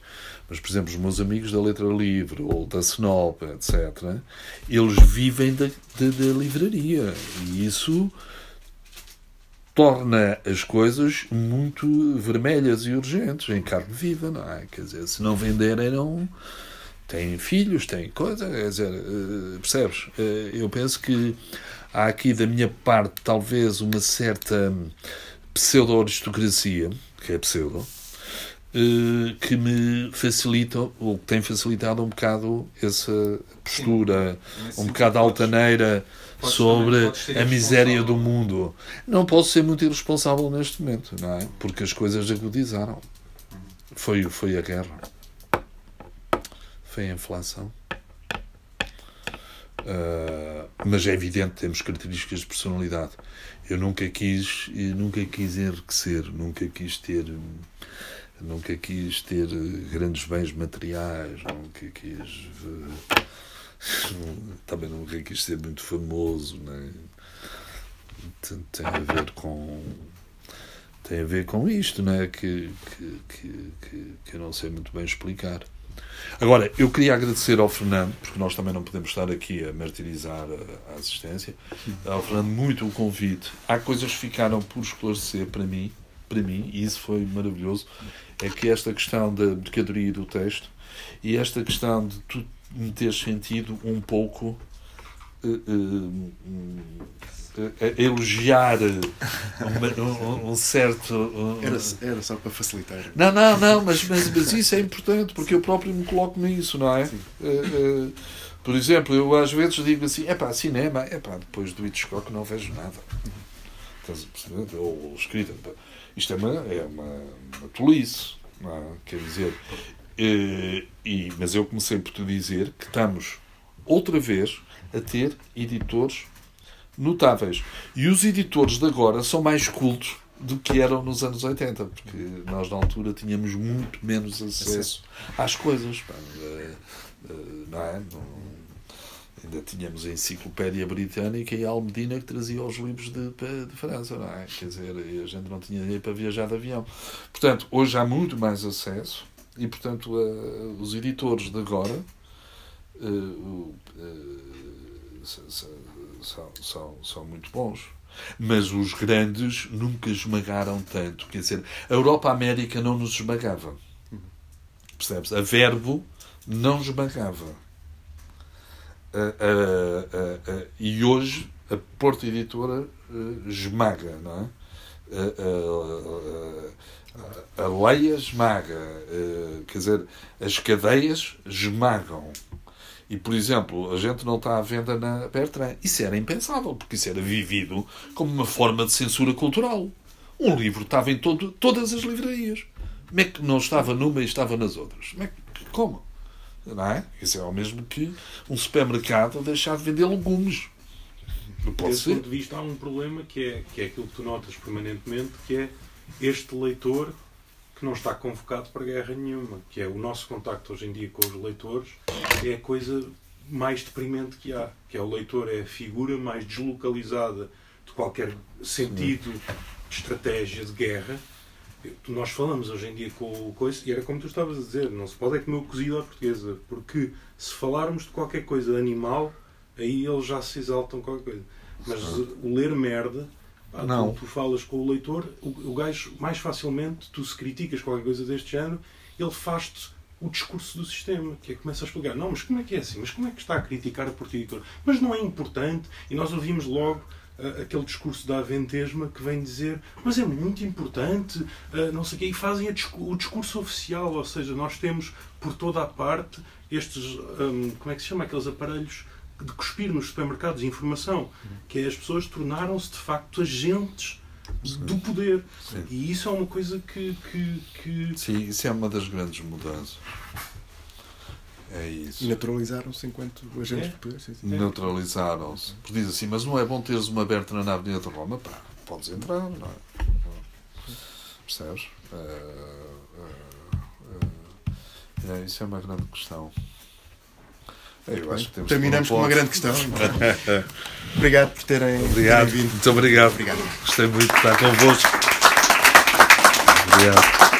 mas, por exemplo, os meus amigos da Letra Livre ou da Snop, etc., eles vivem da, da, da livraria. E isso torna as coisas muito vermelhas e urgentes, em carne viva, não é? Quer dizer, se não venderem, não. têm filhos, têm coisa, quer dizer, eh, percebes? Eh, eu penso que há aqui da minha parte talvez uma certa pseudo-aristocracia, que é pseudo, eh, que me facilitam, ou que tem facilitado um bocado essa postura, Sim, um bocado altaneira sobre a miséria do mundo. Não posso ser muito irresponsável neste momento, não é? Porque as coisas agudizaram. Foi, foi a guerra. Foi a inflação. Uh, mas é evidente temos características de personalidade. Eu nunca quis, eu nunca quis enriquecer, nunca quis ter nunca quis ter grandes bens materiais, nunca quis. Também nunca quis ser muito famoso, né? tem, tem a ver com. Tem a ver com isto, né? que, que, que, que eu não sei muito bem explicar. Agora, eu queria agradecer ao Fernando, porque nós também não podemos estar aqui a martirizar a, assistência, ao Fernando muito o convite. Há coisas que ficaram por esclarecer para mim, para mim, e isso foi maravilhoso. É que esta questão da mercadoria do texto e esta questão de tu me ter sentido um pouco uh, uh, elogiar um, um, certo. Era, era só para facilitar. Não, não, não, mas, mas, mas isso é importante porque eu próprio me coloco nisso, não é? Por exemplo, eu às vezes digo assim, é pá, cinema, é pá, depois do Hitchcock não vejo nada. Ou escrita. Isto é uma, é uma, uma tolice, não é? quer dizer. eh, e, mas eu comecei por te dizer que estamos outra vez a ter editores notáveis. E os editores de agora são mais cultos do que eram nos anos 80, porque nós na altura tínhamos muito menos acesso às coisas. Eh, eh, Não é? Ainda tínhamos a enciclopédia britânica e a Almedina que trazia os livros de, de França, não é? Quer dizer, a gente não tinha dinheiro para viajar de avião. Portanto, hoje há muito mais acesso e, portanto, eh, os editores de agora são- são, são, muito bons. Mas os grandes nunca esmagaram tanto. Quer dizer, a Europa-América não nos esmagava. Percebes? A Verbo não esmagava. E hoje a Porta Editora eh, esmaga, não é? A, Leia esmaga, eh, quer dizer, as cadeias esmagam. E, por exemplo, a gente não está à venda na Bertrand. Isso era impensável, porque isso era vivido como uma forma de censura cultural. Um livro estava em todo, todas as livrarias. Como é que não estava numa e estava nas outras? Como? É que, como? Não é? Isso é o mesmo que um supermercado deixar de vender legumes. Não pode Desse ser. ponto de vista há um problema que é, que é aquilo que tu notas permanentemente, que é este leitor que não está convocado para guerra nenhuma, que é o nosso contacto hoje em dia com os leitores, é a coisa mais deprimente que há, que é o leitor é a figura mais deslocalizada de qualquer sentido de estratégia de guerra. Nós falamos hoje em dia com o coisa, e era como tu estavas a dizer, não se pode é comer o cozido à portuguesa, porque se falarmos de qualquer coisa animal, aí eles já se exaltam qualquer coisa. Mas o ler merda, pá, tu- Não. Tu, falas com o leitor, o, o gajo, mais facilmente, tu se criticas qualquer coisa deste género, ele faz-te o discurso do sistema, que é que começa a explicar, não, mas como é que é assim? Mas como é que está a criticar a Porta Editora? Mas não é importante, e nós ouvimos logo ah, aquele discurso da Aventesma que vem dizer, mas é muito importante, ah, não sei o quê, e fazem discu- o discurso oficial, ou seja, nós temos por toda a parte estes, hum, como é que se chama, aqueles aparelhos de cuspir nos supermercados de informação, que é as pessoas tornaram-se de facto agentes do poder. Sim. E isso é uma coisa que, que, que Sim, isso é uma das grandes mudanças. É isso. Naturalizaram-se enquanto agentes É. de poder. Sim, sim. Neutralizaram-se. Porque diz assim, mas não é bom teres uma Bertrand na Avenida de Roma? Pá, podes entrar, não é? Percebes? Eh, eh, é, isso é uma grande questão. Eu acho que temos Terminamos com um uma grande questão. Obrigado por terem, Obrigado, vindo. muito obrigado. Obrigado. Gostei muito de estar convosco. Obrigado.